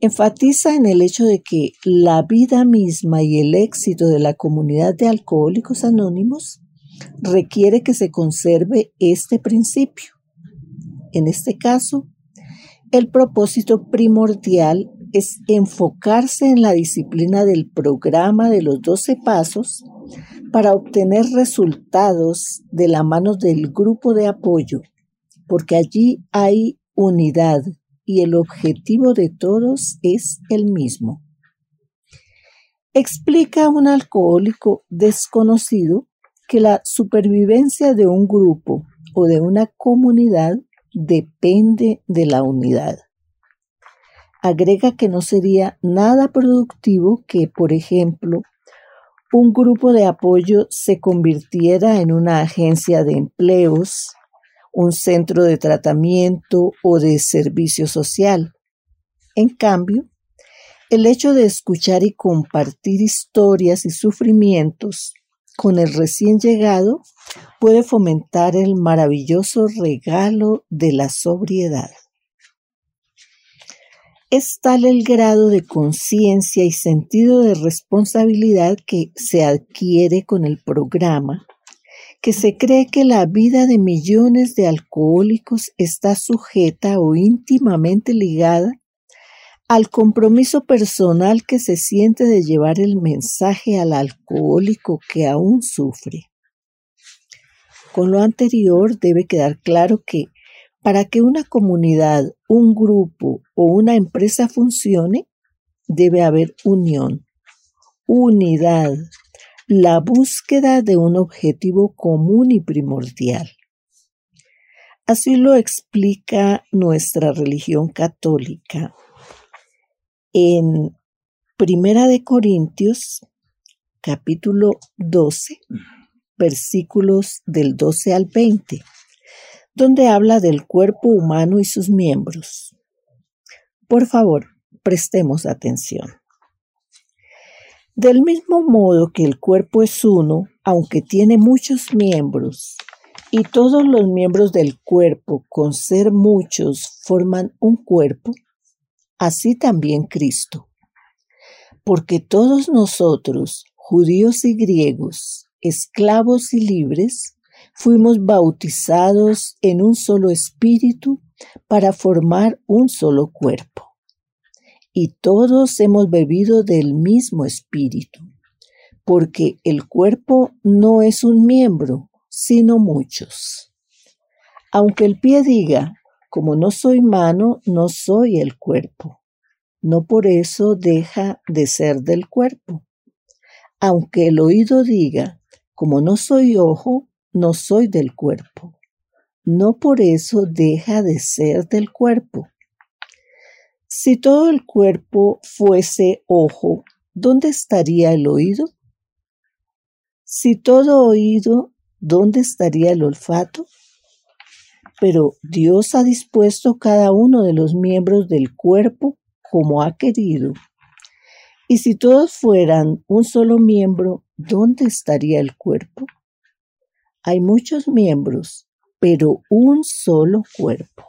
Enfatiza en el hecho de que la vida misma y el éxito de la comunidad de alcohólicos anónimos requiere que se conserve este principio. En este caso, el propósito primordial es enfocarse en la disciplina del programa de los 12 pasos para obtener resultados de la mano del grupo de apoyo, porque allí hay unidad y el objetivo de todos es el mismo. Explica un alcohólico desconocido que la supervivencia de un grupo o de una comunidad depende de la unidad. Agrega que no sería nada productivo que, por ejemplo, un grupo de apoyo se convirtiera en una agencia de empleos, un centro de tratamiento o de servicio social. En cambio, el hecho de escuchar y compartir historias y sufrimientos con el recién llegado puede fomentar el maravilloso regalo de la sobriedad. Es tal el grado de conciencia y sentido de responsabilidad que se adquiere con el programa que se cree que la vida de millones de alcohólicos está sujeta o íntimamente ligada al compromiso personal que se siente de llevar el mensaje al alcohólico que aún sufre. Con lo anterior debe quedar claro que para que una comunidad, un grupo o una empresa funcione, debe haber unión, unidad, la búsqueda de un objetivo común y primordial. Así lo explica nuestra religión católica en Primera de Corintios, capítulo 12, versículos del 12 al 20, donde habla del cuerpo humano y sus miembros. Por favor, prestemos atención. Del mismo modo que el cuerpo es uno, aunque tiene muchos miembros, y todos los miembros del cuerpo, con ser muchos, forman un cuerpo, así también Cristo. Porque todos nosotros, judíos y griegos, esclavos y libres, fuimos bautizados en un solo espíritu para formar un solo cuerpo. Y todos hemos bebido del mismo espíritu, porque el cuerpo no es un miembro, sino muchos. Aunque el pie diga, como no soy mano, no soy el cuerpo. No por eso deja de ser del cuerpo. Aunque el oído diga, como no soy ojo, no soy del cuerpo. No por eso deja de ser del cuerpo. Si todo el cuerpo fuese ojo, ¿dónde estaría el oído? Si todo oído, ¿dónde estaría el olfato? pero Dios ha dispuesto cada uno de los miembros del cuerpo como ha querido. Y si todos fueran un solo miembro, ¿dónde estaría el cuerpo? Hay muchos miembros, pero un solo cuerpo.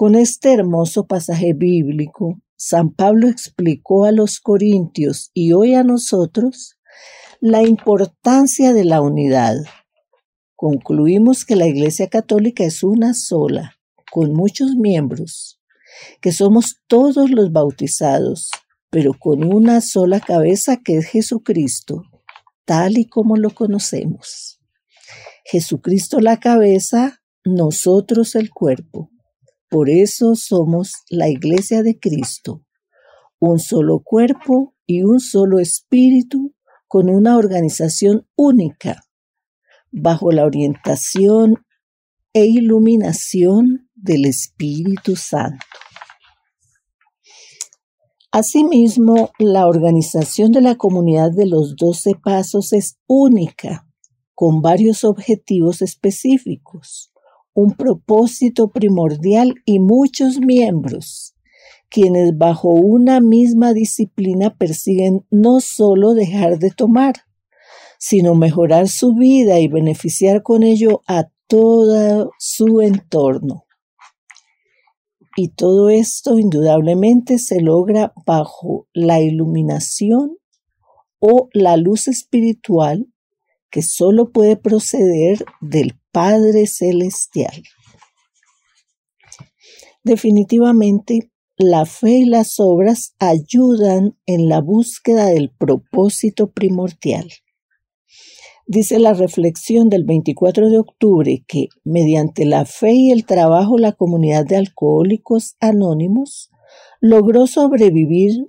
Con este hermoso pasaje bíblico, San Pablo explicó a los corintios y hoy a nosotros la importancia de la unidad concluimos que la Iglesia Católica es una sola, con muchos miembros, que somos todos los bautizados, pero con una sola cabeza que es Jesucristo, tal y como lo conocemos. Jesucristo la cabeza, nosotros el cuerpo. Por eso somos la Iglesia de Cristo, un solo cuerpo y un solo espíritu con una organización única bajo la orientación e iluminación del Espíritu Santo. Asimismo, la organización de la comunidad de los doce pasos es única, con varios objetivos específicos. Un propósito primordial y muchos miembros, quienes bajo una misma disciplina persiguen no solo dejar de tomar, sino mejorar su vida y beneficiar con ello a todo su entorno. Y todo esto indudablemente se logra bajo la iluminación o la luz espiritual que solo puede proceder del Padre Celestial. Definitivamente, la fe y las obras ayudan en la búsqueda del propósito primordial. Dice la reflexión del 24 de octubre que mediante la fe y el trabajo la comunidad de alcohólicos anónimos logró sobrevivir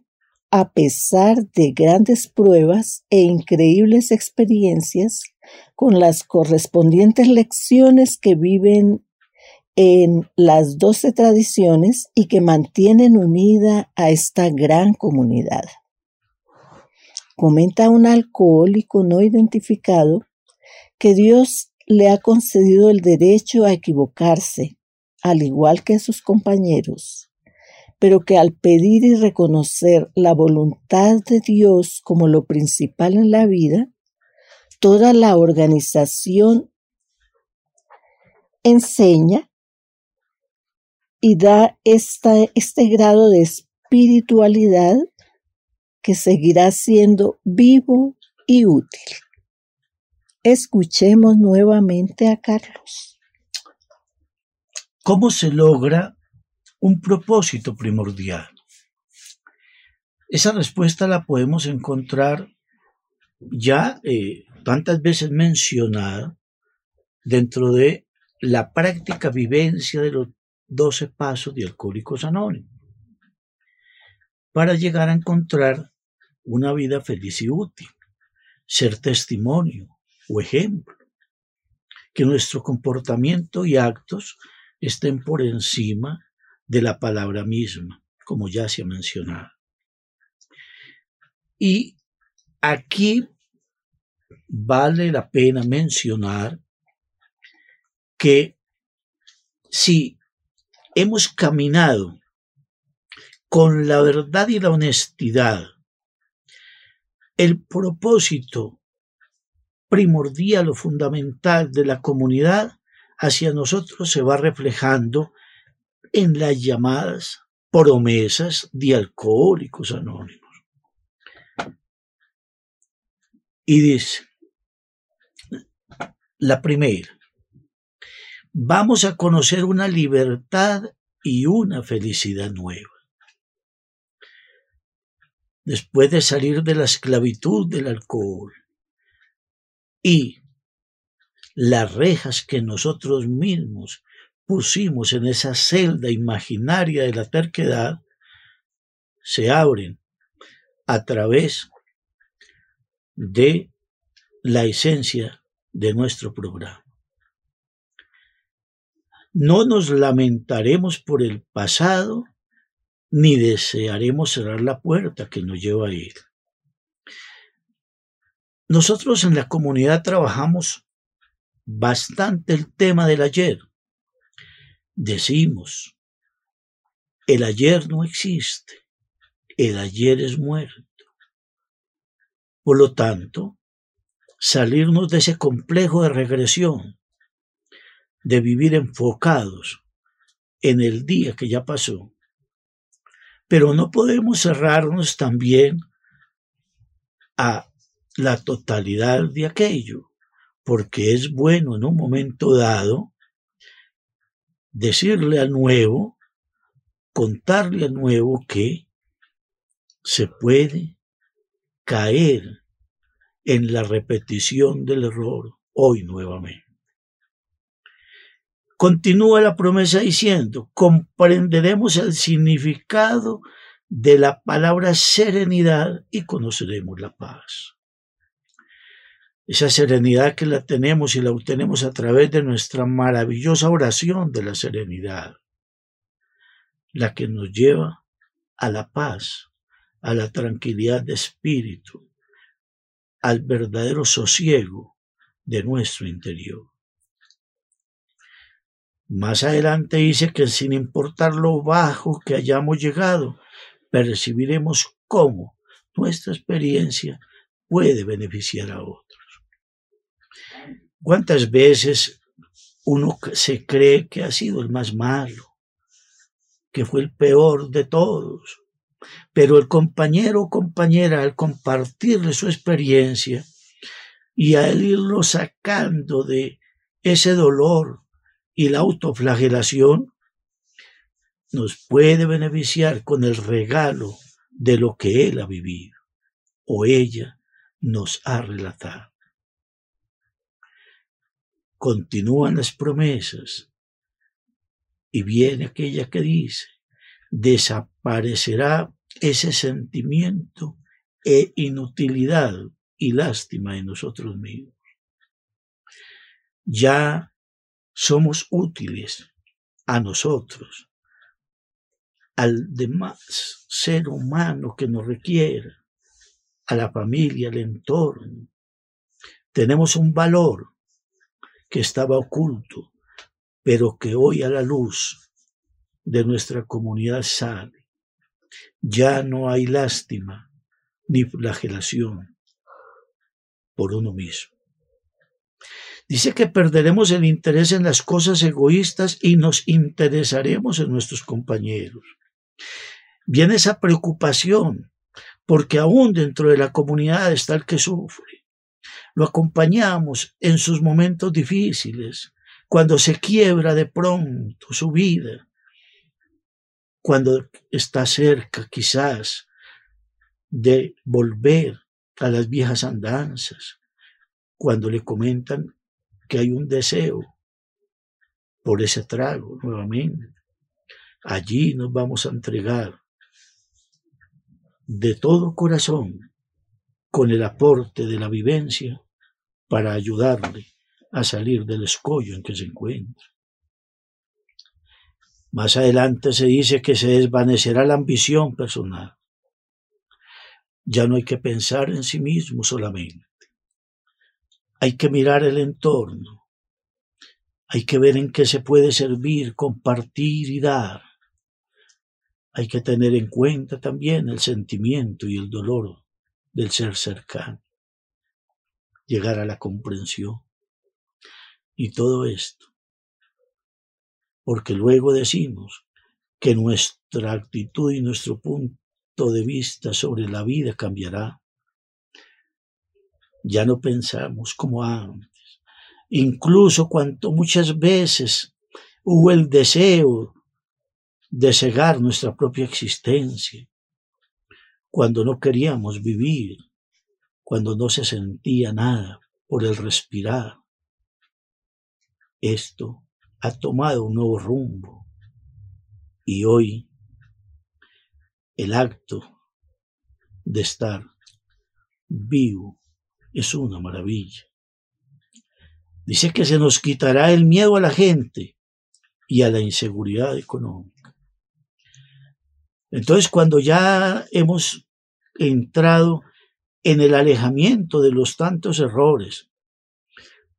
a pesar de grandes pruebas e increíbles experiencias con las correspondientes lecciones que viven en las doce tradiciones y que mantienen unida a esta gran comunidad. Comenta un alcohólico no identificado que Dios le ha concedido el derecho a equivocarse, al igual que sus compañeros, pero que al pedir y reconocer la voluntad de Dios como lo principal en la vida, toda la organización enseña y da este grado de espiritualidad que seguirá siendo vivo y útil. Escuchemos nuevamente a Carlos. ¿Cómo se logra un propósito primordial? Esa respuesta la podemos encontrar ya eh, tantas veces mencionada dentro de la práctica vivencia de los 12 pasos de Alcohólicos Anónimos para llegar a encontrar una vida feliz y útil, ser testimonio o ejemplo, que nuestro comportamiento y actos estén por encima de la palabra misma, como ya se ha mencionado. Y aquí vale la pena mencionar que si hemos caminado con la verdad y la honestidad, el propósito primordial o fundamental de la comunidad hacia nosotros se va reflejando en las llamadas promesas de alcohólicos anónimos. Y dice, la primera, vamos a conocer una libertad y una felicidad nueva. Después de salir de la esclavitud del alcohol y las rejas que nosotros mismos pusimos en esa celda imaginaria de la terquedad, se abren a través de la esencia de nuestro programa. No nos lamentaremos por el pasado ni desearemos cerrar la puerta que nos lleva a ir. Nosotros en la comunidad trabajamos bastante el tema del ayer. Decimos, el ayer no existe, el ayer es muerto. Por lo tanto, salirnos de ese complejo de regresión, de vivir enfocados en el día que ya pasó, pero no podemos cerrarnos también a la totalidad de aquello, porque es bueno en un momento dado decirle al nuevo, contarle al nuevo que se puede caer en la repetición del error hoy nuevamente. Continúa la promesa diciendo, comprenderemos el significado de la palabra serenidad y conoceremos la paz. Esa serenidad que la tenemos y la obtenemos a través de nuestra maravillosa oración de la serenidad, la que nos lleva a la paz, a la tranquilidad de espíritu, al verdadero sosiego de nuestro interior. Más adelante dice que sin importar lo bajo que hayamos llegado, percibiremos cómo nuestra experiencia puede beneficiar a otros. ¿Cuántas veces uno se cree que ha sido el más malo, que fue el peor de todos? Pero el compañero o compañera, al compartirle su experiencia y al irlo sacando de ese dolor y la autoflagelación, nos puede beneficiar con el regalo de lo que él ha vivido o ella nos ha relatado. Continúan las promesas y viene aquella que dice, desaparecerá ese sentimiento e inutilidad y lástima en nosotros mismos. Ya somos útiles a nosotros, al demás ser humano que nos requiera, a la familia, al entorno. Tenemos un valor que estaba oculto, pero que hoy a la luz de nuestra comunidad sale. Ya no hay lástima ni flagelación por uno mismo. Dice que perderemos el interés en las cosas egoístas y nos interesaremos en nuestros compañeros. Viene esa preocupación, porque aún dentro de la comunidad está el que sufre. Lo acompañamos en sus momentos difíciles, cuando se quiebra de pronto su vida, cuando está cerca quizás de volver a las viejas andanzas, cuando le comentan que hay un deseo por ese trago nuevamente. Allí nos vamos a entregar de todo corazón con el aporte de la vivencia para ayudarle a salir del escollo en que se encuentra. Más adelante se dice que se desvanecerá la ambición personal. Ya no hay que pensar en sí mismo solamente. Hay que mirar el entorno. Hay que ver en qué se puede servir, compartir y dar. Hay que tener en cuenta también el sentimiento y el dolor del ser cercano. Llegar a la comprensión. Y todo esto porque luego decimos que nuestra actitud y nuestro punto de vista sobre la vida cambiará. Ya no pensamos como antes. Incluso cuanto muchas veces hubo el deseo de cegar nuestra propia existencia, cuando no queríamos vivir, cuando no se sentía nada por el respirar. Esto ha tomado un nuevo rumbo y hoy el acto de estar vivo es una maravilla. Dice que se nos quitará el miedo a la gente y a la inseguridad económica. Entonces, cuando ya hemos entrado en el alejamiento de los tantos errores,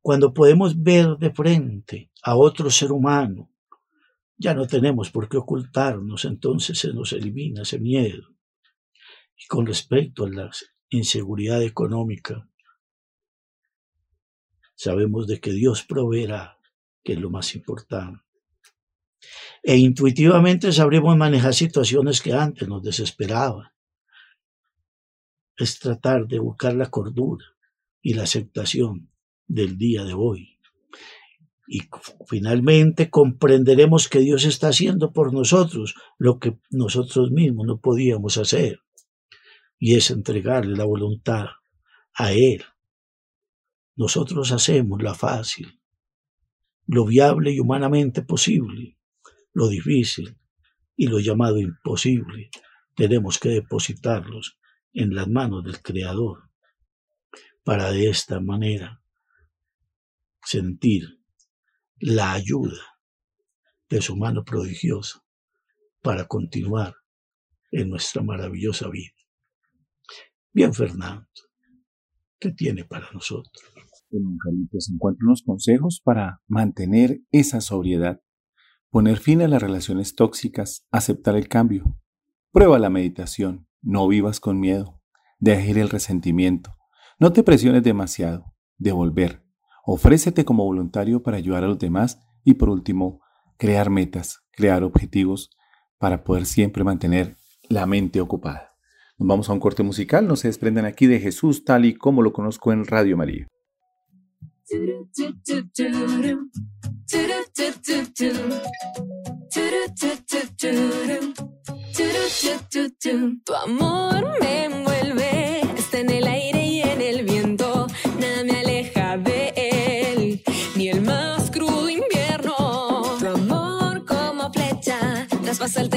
cuando podemos ver de frente a otro ser humano, ya no tenemos por qué ocultarnos, entonces se nos elimina ese miedo. Y con respecto a la inseguridad económica, sabemos de que Dios proveerá, que es lo más importante. E intuitivamente sabremos manejar situaciones que antes nos desesperaban. Es tratar de buscar la cordura y la aceptación del día de hoy. Y finalmente comprenderemos que Dios está haciendo por nosotros lo que nosotros mismos no podíamos hacer. Y es entregarle la voluntad a Él. Nosotros hacemos la fácil, lo viable y humanamente posible, lo difícil y lo llamado imposible. Tenemos que depositarlos en las manos del Creador para de esta manera sentir la ayuda de su mano prodigiosa para continuar en nuestra maravillosa vida. Bien, Fernando, ¿qué tiene para nosotros? Bueno, Carlitos, encuentro unos consejos para mantener esa sobriedad Poner fin a las relaciones tóxicas, aceptar el cambio. Prueba la meditación, no vivas con miedo. Deja el resentimiento. No te presiones demasiado. Devolver. Ofrécete como voluntario para ayudar a los demás y por último, crear metas, crear objetivos para poder siempre mantener la mente ocupada. Nos vamos a un corte musical, no se desprendan aquí de Jesús tal y como lo conozco en Radio María. Tu amor me traspasa el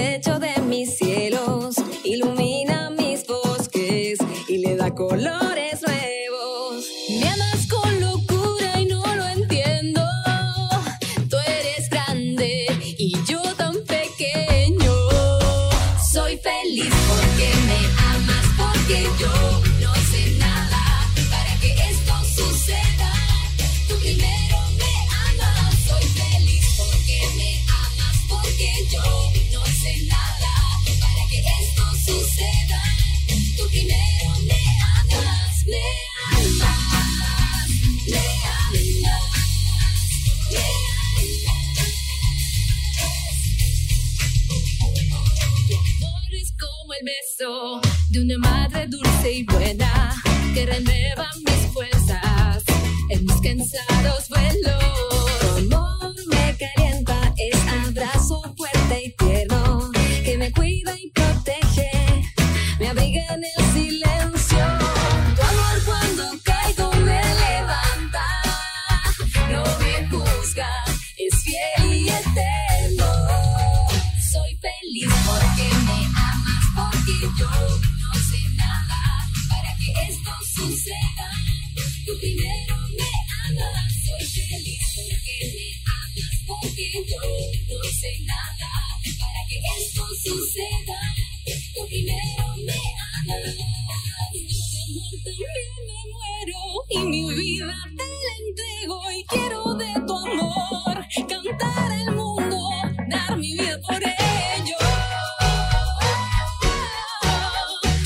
vida por ello.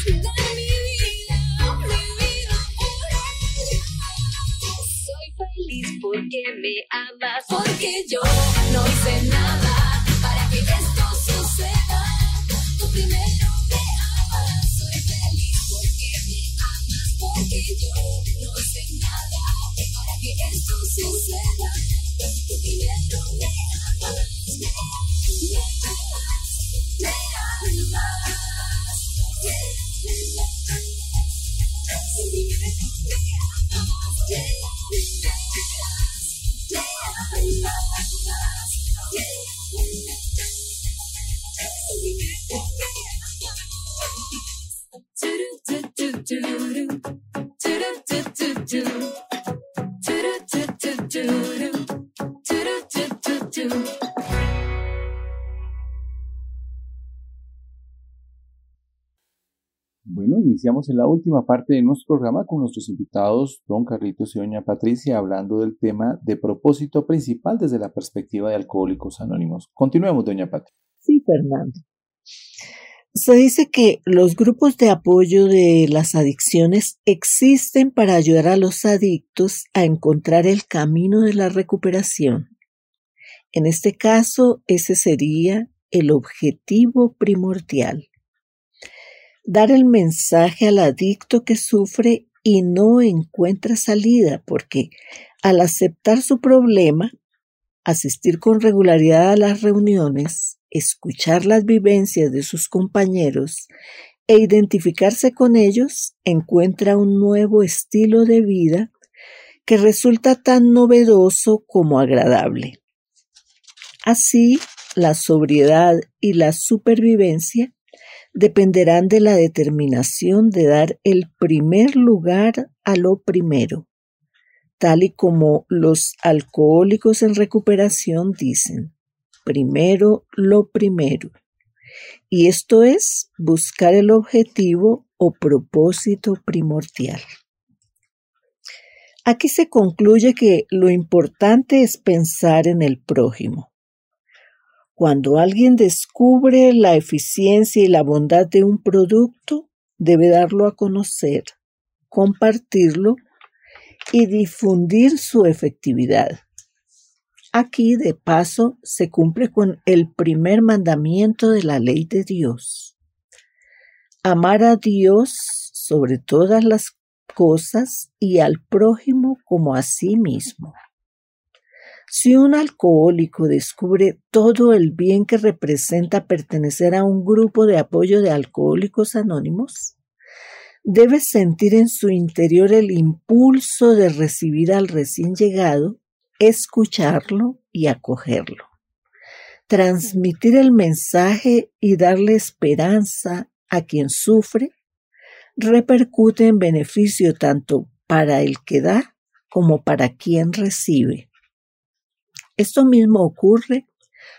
Mi vida, mi vida por ello. Soy feliz porque me amas, porque yo no hice nada para que esto suceda. Tú primero me amas, soy feliz porque me amas, porque yo iniciamos en la última parte de nuestro programa con nuestros invitados, don Carlitos y doña Patricia, hablando del tema de propósito principal desde la perspectiva de Alcohólicos Anónimos. Continuemos, doña Patricia. Sí, Fernando. Se dice que los grupos de apoyo de las adicciones existen para ayudar a los adictos a encontrar el camino de la recuperación. En este caso, ese sería el objetivo primordial. Dar el mensaje al adicto que sufre y no encuentra salida, porque al aceptar su problema, asistir con regularidad a las reuniones, escuchar las vivencias de sus compañeros e identificarse con ellos, encuentra un nuevo estilo de vida que resulta tan novedoso como agradable. Así, la sobriedad y la supervivencia dependerán de la determinación de dar el primer lugar a lo primero, tal y como los alcohólicos en recuperación dicen, primero lo primero. Y esto es buscar el objetivo o propósito primordial. Aquí se concluye que lo importante es pensar en el prójimo. Cuando alguien descubre la eficiencia y la bondad de un producto, debe darlo a conocer, compartirlo y difundir su efectividad. Aquí, de paso, se cumple con el primer mandamiento de la ley de Dios. Amar a Dios sobre todas las cosas y al prójimo como a sí mismo. Si un alcohólico descubre todo el bien que representa pertenecer a un grupo de apoyo de alcohólicos anónimos, debe sentir en su interior el impulso de recibir al recién llegado, escucharlo y acogerlo. Transmitir el mensaje y darle esperanza a quien sufre repercute en beneficio tanto para el que da como para quien recibe. Esto mismo ocurre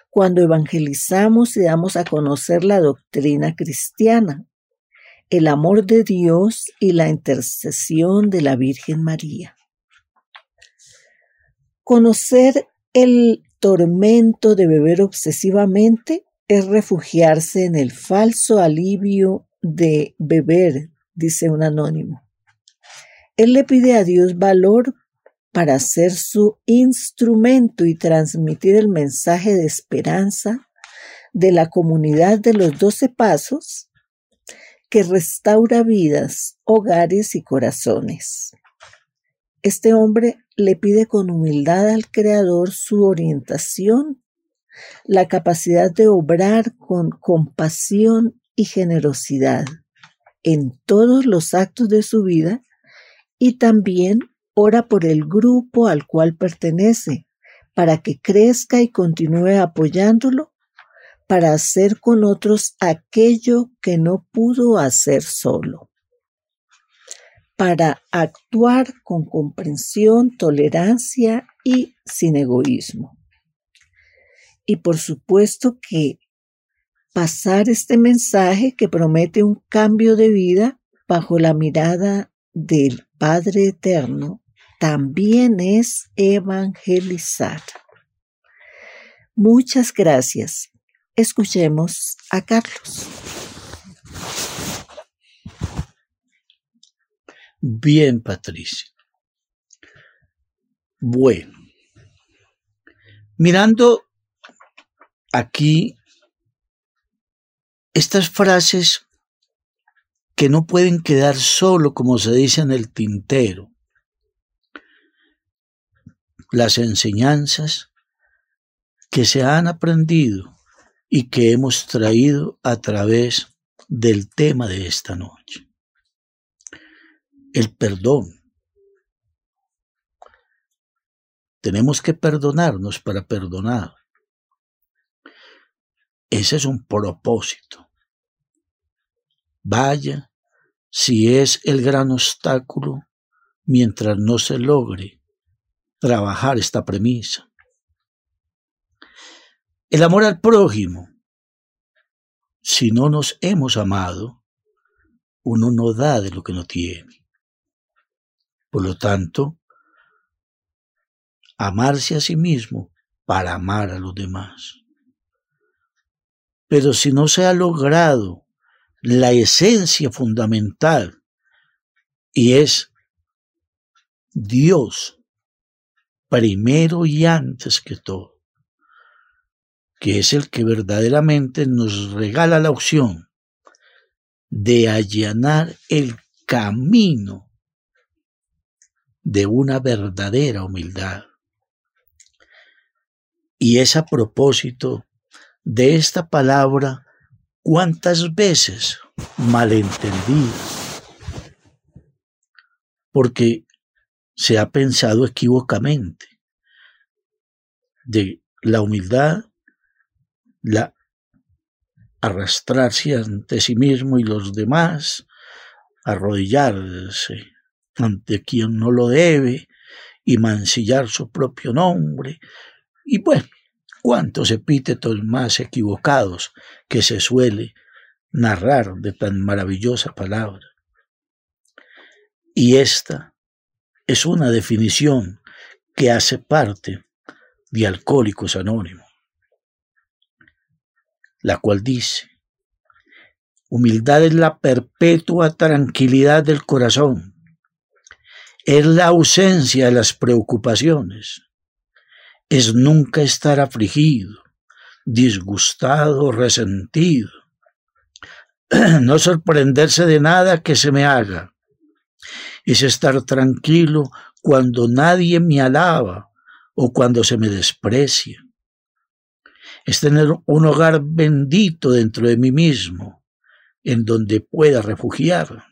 cuando evangelizamos y damos a conocer la doctrina cristiana, el amor de Dios y la intercesión de la Virgen María. Conocer el tormento de beber obsesivamente es refugiarse en el falso alivio de beber, dice un anónimo. Él le pide a Dios valor para ser su instrumento y transmitir el mensaje de esperanza de la comunidad de los doce pasos que restaura vidas, hogares y corazones. Este hombre le pide con humildad al Creador su orientación, la capacidad de obrar con compasión y generosidad en todos los actos de su vida y también ora por el grupo al cual pertenece, para que crezca y continúe apoyándolo, para hacer con otros aquello que no pudo hacer solo, para actuar con comprensión, tolerancia y sin egoísmo. Y por supuesto que pasar este mensaje que promete un cambio de vida bajo la mirada del Padre Eterno también es evangelizar. Muchas gracias. Escuchemos a Carlos. Bien, Patricia. Bueno, mirando aquí estas frases que no pueden quedar solo, como se dice en el tintero, las enseñanzas que se han aprendido y que hemos traído a través del tema de esta noche. El perdón. Tenemos que perdonarnos para perdonar. Ese es un propósito. Vaya si es el gran obstáculo mientras no se logre trabajar esta premisa. El amor al prójimo. Si no nos hemos amado, uno no da de lo que no tiene. Por lo tanto, amarse a sí mismo para amar a los demás. Pero si no se ha logrado la esencia fundamental y es Dios primero y antes que todo, que es el que verdaderamente nos regala la opción de allanar el camino de una verdadera humildad. Y es a propósito de esta palabra cuántas veces malentendida, porque se ha pensado equivocamente de la humildad, la arrastrarse ante sí mismo y los demás, arrodillarse ante quien no lo debe y mancillar su propio nombre. Y bueno, cuántos epítetos más equivocados que se suele narrar de tan maravillosa palabra. Y esta es una definición que hace parte de Alcohólicos Anónimos. la cual dice, humildad es la perpetua tranquilidad del corazón, es la ausencia de las preocupaciones, es nunca estar afligido, disgustado, resentido, no sorprenderse de nada que se me haga, es estar tranquilo cuando nadie me alaba o cuando se me desprecia. Es tener un hogar bendito dentro de mí mismo, en donde pueda refugiarme.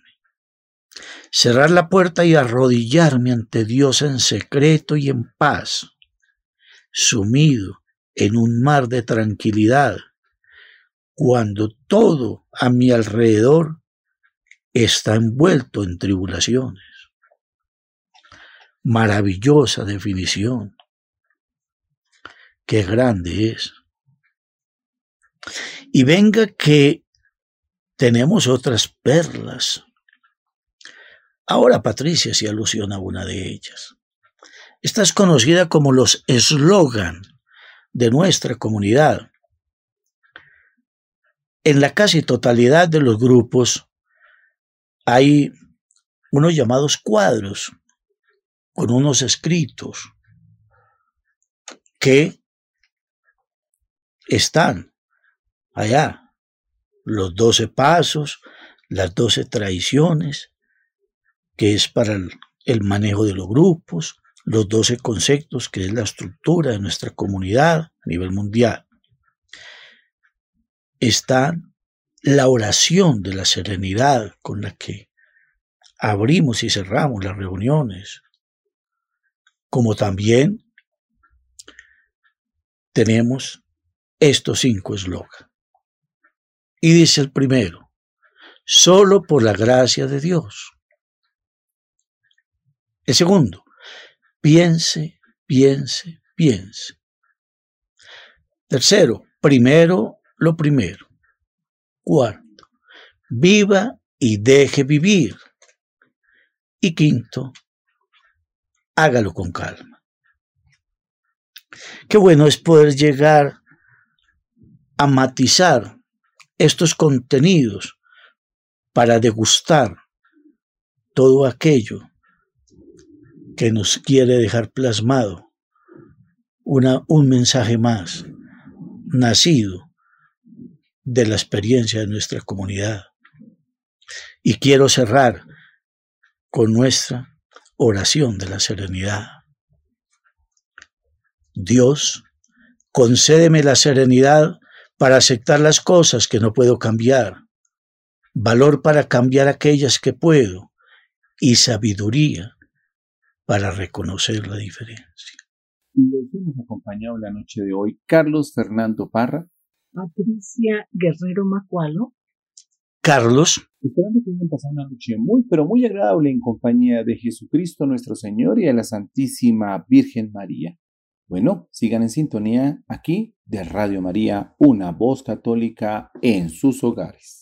Cerrar la puerta y arrodillarme ante Dios en secreto y en paz, sumido en un mar de tranquilidad, cuando todo a mi alrededor está envuelto en tribulaciones. Maravillosa definición. Qué grande es. Y venga que tenemos otras perlas. Ahora Patricia se alusiona a una de ellas. Esta es conocida como los eslogan de nuestra comunidad. En la casi totalidad de los grupos hay unos llamados cuadros con unos escritos que están allá. Los doce pasos, las doce tradiciones, que es para el, el manejo de los grupos, los doce conceptos, que es la estructura de nuestra comunidad a nivel mundial. Está la oración de la serenidad con la que abrimos y cerramos las reuniones, como también tenemos estos cinco eslogans. Y dice el primero, solo por la gracia de Dios. El segundo, piense, piense, piense. Tercero, primero lo primero. Cuarto, viva y deje vivir. Y quinto, hágalo con calma. Qué bueno es poder llegar a matizar estos contenidos para degustar todo aquello que nos quiere dejar plasmado un mensaje más nacido de la experiencia de nuestra comunidad. Y quiero cerrar con nuestra oración de la serenidad. Dios, concédeme la serenidad para aceptar las cosas que no puedo cambiar, valor para cambiar aquellas que puedo y sabiduría para reconocer la diferencia. Los hemos acompañado la noche de hoy Carlos Fernando Parra, Patricia Guerrero Macualo, Carlos, esperando que hayan pasado una noche muy, pero muy agradable en compañía de Jesucristo nuestro Señor y de la Santísima Virgen María. Bueno, sigan en sintonía aquí de Radio María, una voz católica en sus hogares.